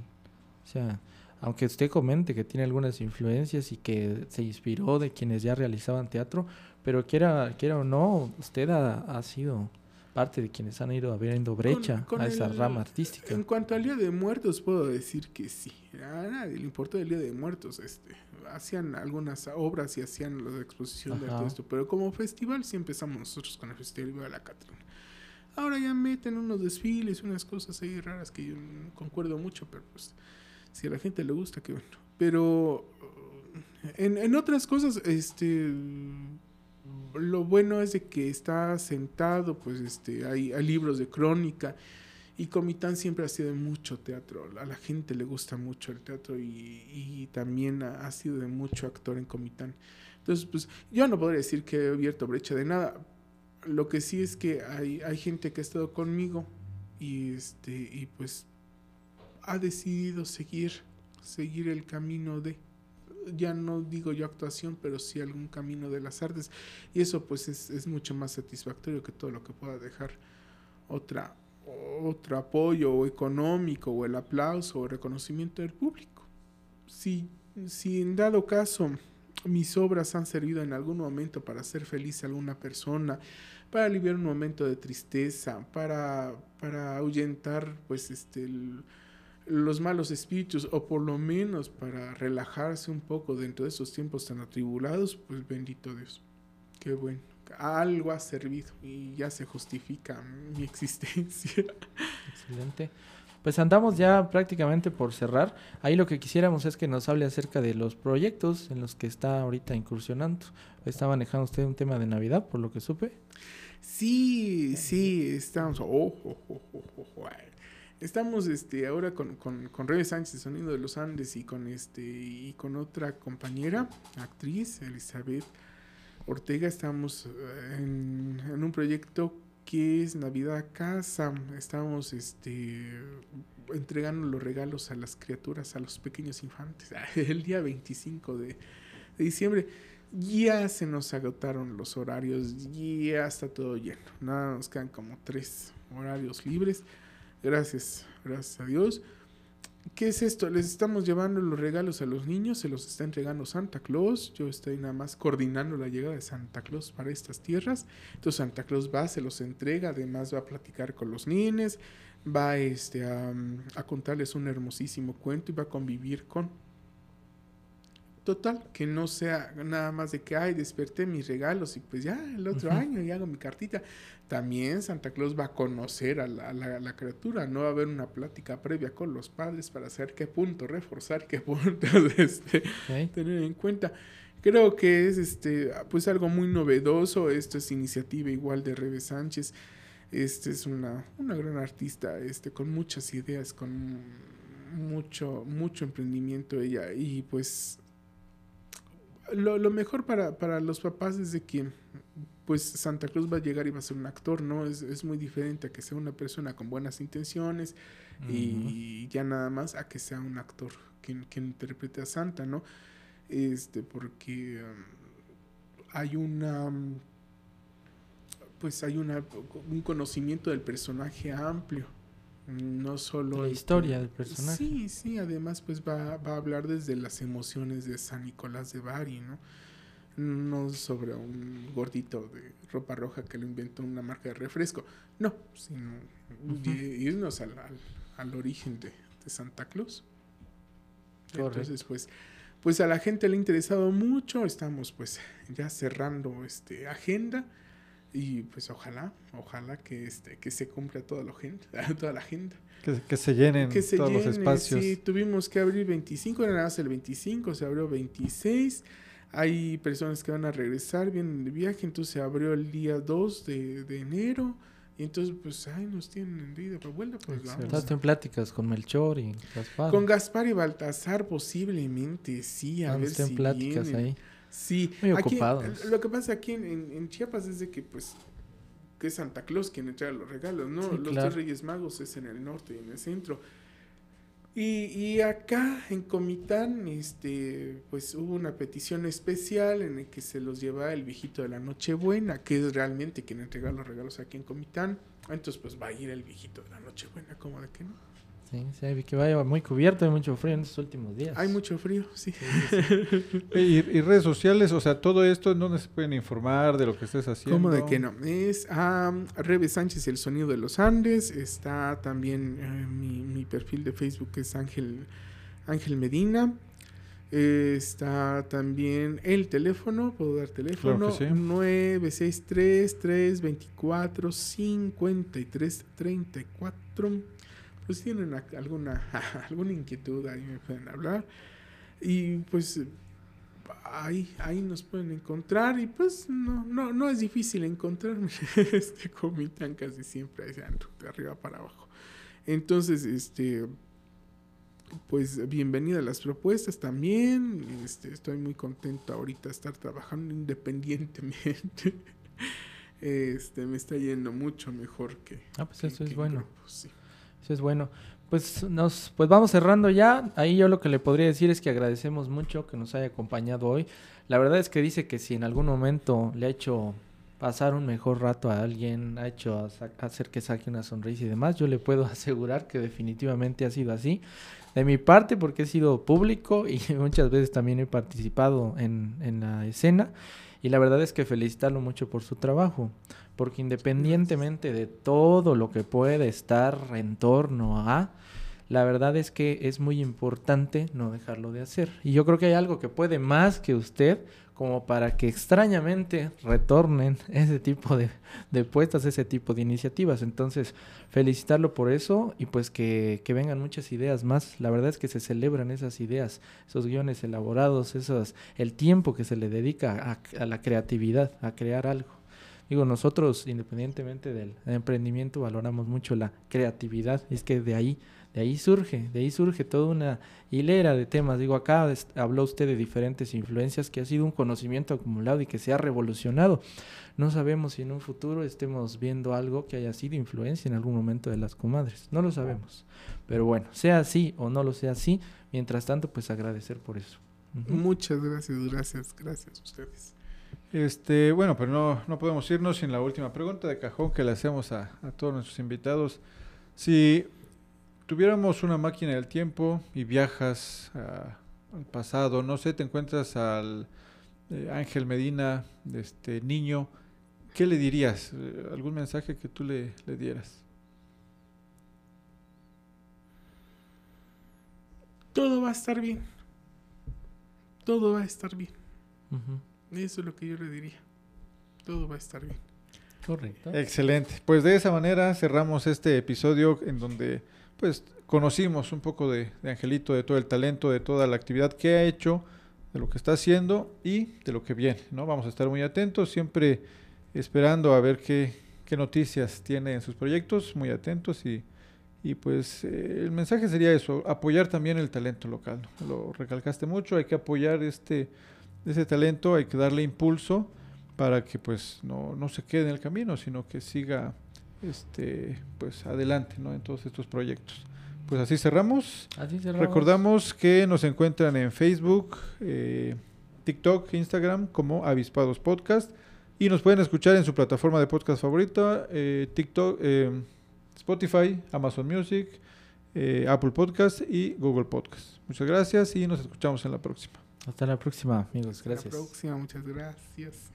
O sea, aunque usted comente que tiene algunas influencias y que se inspiró de quienes ya realizaban teatro, pero quiera, quiera o no, usted ha, ha sido parte de quienes han ido abriendo brecha con a esa el- rama artística. En cuanto al Día de Muertos, puedo decir que sí. A nadie le importó el Día de Muertos. Este, hacían algunas obras y hacían la exposición de Ajá. todo esto. Pero como festival sí empezamos nosotros con el Festival Viva la Catrina. Ahora ya meten unos desfiles, unas cosas ahí raras que yo no concuerdo mucho, pero pues si a la gente le gusta, qué bueno. Pero en, en otras cosas, este lo bueno es de que está sentado, pues este, hay, libros de crónica y Comitán siempre ha sido de mucho teatro. A la gente le gusta mucho el teatro y, y también ha, ha sido de mucho actor en Comitán. Entonces, pues yo no podría decir que he abierto brecha de nada. Lo que sí es que hay, hay gente que ha estado conmigo y este y pues ha decidido seguir seguir el camino de ya no digo yo actuación, pero sí algún camino de las artes. Y eso pues es, es mucho más satisfactorio que todo lo que pueda dejar otra, otro apoyo o económico o el aplauso o reconocimiento del público. Si, si en dado caso mis obras han servido en algún momento para hacer feliz a alguna persona, para aliviar un momento de tristeza, para, para ahuyentar pues este los malos espíritus o por lo menos para relajarse un poco dentro de esos tiempos tan atribulados, pues bendito Dios. Qué bueno. Algo ha servido y ya se justifica mi *laughs* existencia. Excelente. Pues andamos ya prácticamente por cerrar. Ahí lo que quisiéramos es que nos hable acerca de los proyectos en los que está ahorita incursionando. Está manejando usted un tema de Navidad, por lo que supe. Sí, sí, estamos. oh, oh, oh, oh, oh, oh. Estamos este, ahora con, con, con Rebe Sánchez, Sonido de los Andes, y con este y con otra compañera, actriz, Elizabeth Ortega. Estamos eh, en, un proyecto que es Navidad a Casa. Estamos este, entregando los regalos a las criaturas, a los pequeños infantes. *laughs* El día 25 de, de diciembre. Ya se nos agotaron los horarios, ya está todo lleno. Nada, nos quedan como tres horarios libres. Gracias, gracias a Dios. ¿Qué es esto? Les estamos llevando los regalos a los niños, se los está entregando Santa Claus. Yo estoy nada más coordinando la llegada de Santa Claus para estas tierras. Entonces Santa Claus va, se los entrega, además va a platicar con los niños, va este, a, a contarles un hermosísimo cuento y va a convivir con Total, que no sea nada más de que, ay, desperté mis regalos y pues ya el otro año y hago mi cartita. También Santa Claus va a conocer a la, a la- a la criatura, no va a haber una plática previa con los padres para saber qué punto reforzar, qué *laughs* puntos este, tener en cuenta. Creo que es este pues algo muy novedoso, esto es iniciativa igual de Rebe Sánchez. Este es una, una gran artista, este, con muchas ideas, con mucho, mucho emprendimiento ella. Y pues lo, lo mejor para, para los papás es de que pues Santa Claus va a llegar y va a ser un actor, ¿no? Es, es muy diferente a que sea una persona con buenas intenciones y ya nada más a que sea un actor quien, quien interprete a Santa, ¿no? Este, porque um, hay una pues hay una un conocimiento del personaje amplio. No solo La historia del personaje. Sí, sí, además pues va, va a hablar desde las emociones de San Nicolás de Bari, ¿no? No sobre un gordito de ropa roja que lo inventó una marca de refresco, no, sino i- irnos al, al, al origen de, de Santa Claus. Correcto. Entonces, pues, pues a la gente le ha interesado mucho, estamos pues ya cerrando este agenda y pues ojalá, ojalá que este que se cumpla toda la agenda, *laughs* toda la agenda. Que, que se llenen Que se todos los llene, espacios. Sí, tuvimos que abrir 25, era nada más el 25, se abrió 26. Hay personas que van a regresar, vienen de viaje, entonces se abrió el día 2 de, de enero. Y entonces, pues, ay, nos tienen de ida para vuelta, pues Excelente. vamos. Estás en pláticas con Melchor y Gaspar. Con Gaspar y Baltasar, posiblemente, sí, a ver si pláticas vienen. ahí. Sí, Muy aquí- ocupados. lo que pasa aquí en, en- en Chiapas es de que, pues, que es Santa Claus quien entrega los regalos, ¿no? Sí, los claro. tres Reyes Magos es en el norte y en el centro. Y, y acá en Comitán, este, pues hubo una petición especial en la que se los lleva el viejito de la Nochebuena, que es realmente quien entrega los regalos aquí en Comitán. Entonces, pues va a ir el viejito de la Nochebuena, como de que no. Sí, sí, vi que vaya muy cubierto, hay mucho frío en estos últimos días. Hay mucho frío, sí. *laughs* Y, y redes sociales, o sea, todo esto, ¿en dónde se pueden informar de lo que estés haciendo? ¿Cómo de que no? Es a Rebe Sánchez, El Sonido de los Andes. Está también eh, mi, mi perfil de Facebook, que es Ángel, Ángel Medina. Eh, está también el teléfono, puedo dar teléfono, Claro que sí. 963-324-5334. Pues tienen alguna, *laughs* alguna inquietud, ahí me pueden hablar. Y pues ahí, ahí nos pueden encontrar y pues no, no, no es difícil encontrarme. *laughs* este comitan casi siempre de arriba para abajo. Entonces, este pues bienvenida a las propuestas también. Este, estoy muy contento ahorita de estar trabajando independientemente. *laughs* Este, me está yendo mucho mejor que. Ah, pues que- eso es que bueno. grupos, sí. Eso es bueno. Pues nos, pues vamos cerrando ya. Ahí yo lo que le podría decir es que agradecemos mucho que nos haya acompañado hoy. La verdad es que dice que si en algún momento le ha hecho pasar un mejor rato a alguien, ha hecho hacer que saque una sonrisa y demás, yo le puedo *laughs* asegurar que definitivamente ha sido así. De mi parte, porque he sido público y *laughs* muchas veces también he participado en, en la escena. Y la verdad es que felicitarlo mucho por su trabajo, porque independientemente de todo lo que puede estar en torno a, la verdad es que es muy importante no dejarlo de hacer. Y yo creo que hay algo que puede más que usted como para que extrañamente retornen *laughs* ese tipo de, de puestas, ese tipo de iniciativas. Entonces, felicitarlo por eso y pues que, que vengan muchas ideas más. La verdad es que se celebran esas ideas, esos guiones elaborados, esos, el tiempo que se le dedica a, a la creatividad, a crear algo. Digo, nosotros, independientemente del emprendimiento, valoramos mucho la creatividad. Es que de ahí, de ahí surge, de ahí surge toda una hilera de temas. Digo, acá habló usted de diferentes influencias, que ha sido un conocimiento acumulado y que se ha revolucionado. No sabemos si en un futuro estemos viendo algo que haya sido influencia en algún momento de las comadres. No lo sabemos. Pero bueno, sea así o no lo sea así, mientras tanto, pues agradecer por eso. Muchas gracias, gracias, gracias a ustedes. Este, bueno, pero no, no podemos irnos sin la última pregunta de cajón que le hacemos a, a todos nuestros invitados. Si tuviéramos una máquina del tiempo y viajas a- al pasado, no sé, te encuentras al eh, Ángel Medina, este niño, ¿qué le dirías? Eh, ¿Algún mensaje que tú le, le dieras? Todo va a estar bien. Todo va a estar bien. Eso es lo que yo le diría. Todo va a estar bien. Correcto. Excelente. Pues de esa manera cerramos este episodio en donde pues conocimos un poco de, Angelito, de todo el talento, de toda la actividad que ha hecho, de lo que está haciendo y de lo que viene, ¿no? Vamos a estar muy atentos, siempre esperando a ver qué, qué noticias tiene en sus proyectos, muy atentos y, y pues eh, el mensaje sería eso, apoyar también el talento local. Lo recalcaste mucho, hay que apoyar este, ese talento, hay que darle impulso para que pues no, no se quede en el camino, sino que siga este pues adelante ¿no? en todos estos proyectos. Pues así cerramos. Así cerramos. Recordamos que nos encuentran en Facebook, eh, TikTok, Instagram como Avispados Podcast y nos pueden escuchar en su plataforma de podcast favorita, eh, TikTok, eh, Spotify, Amazon Music, eh, Apple Podcast y Google Podcast. Muchas gracias y nos escuchamos en la próxima. Hasta la próxima, amigos. Hasta Gracias. la próxima, muchas gracias.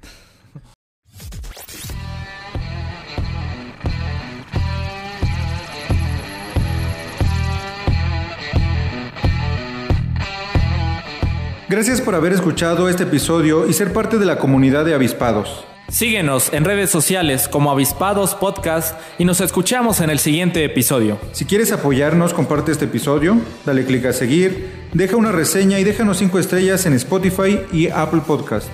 Gracias por haber escuchado este episodio y ser parte de la comunidad de avispados. Síguenos en redes sociales como Avispados Podcast y nos escuchamos en el siguiente episodio. Si quieres apoyarnos, comparte este episodio, dale clic a seguir, deja una reseña y déjanos 5 estrellas en Spotify y Apple Podcast.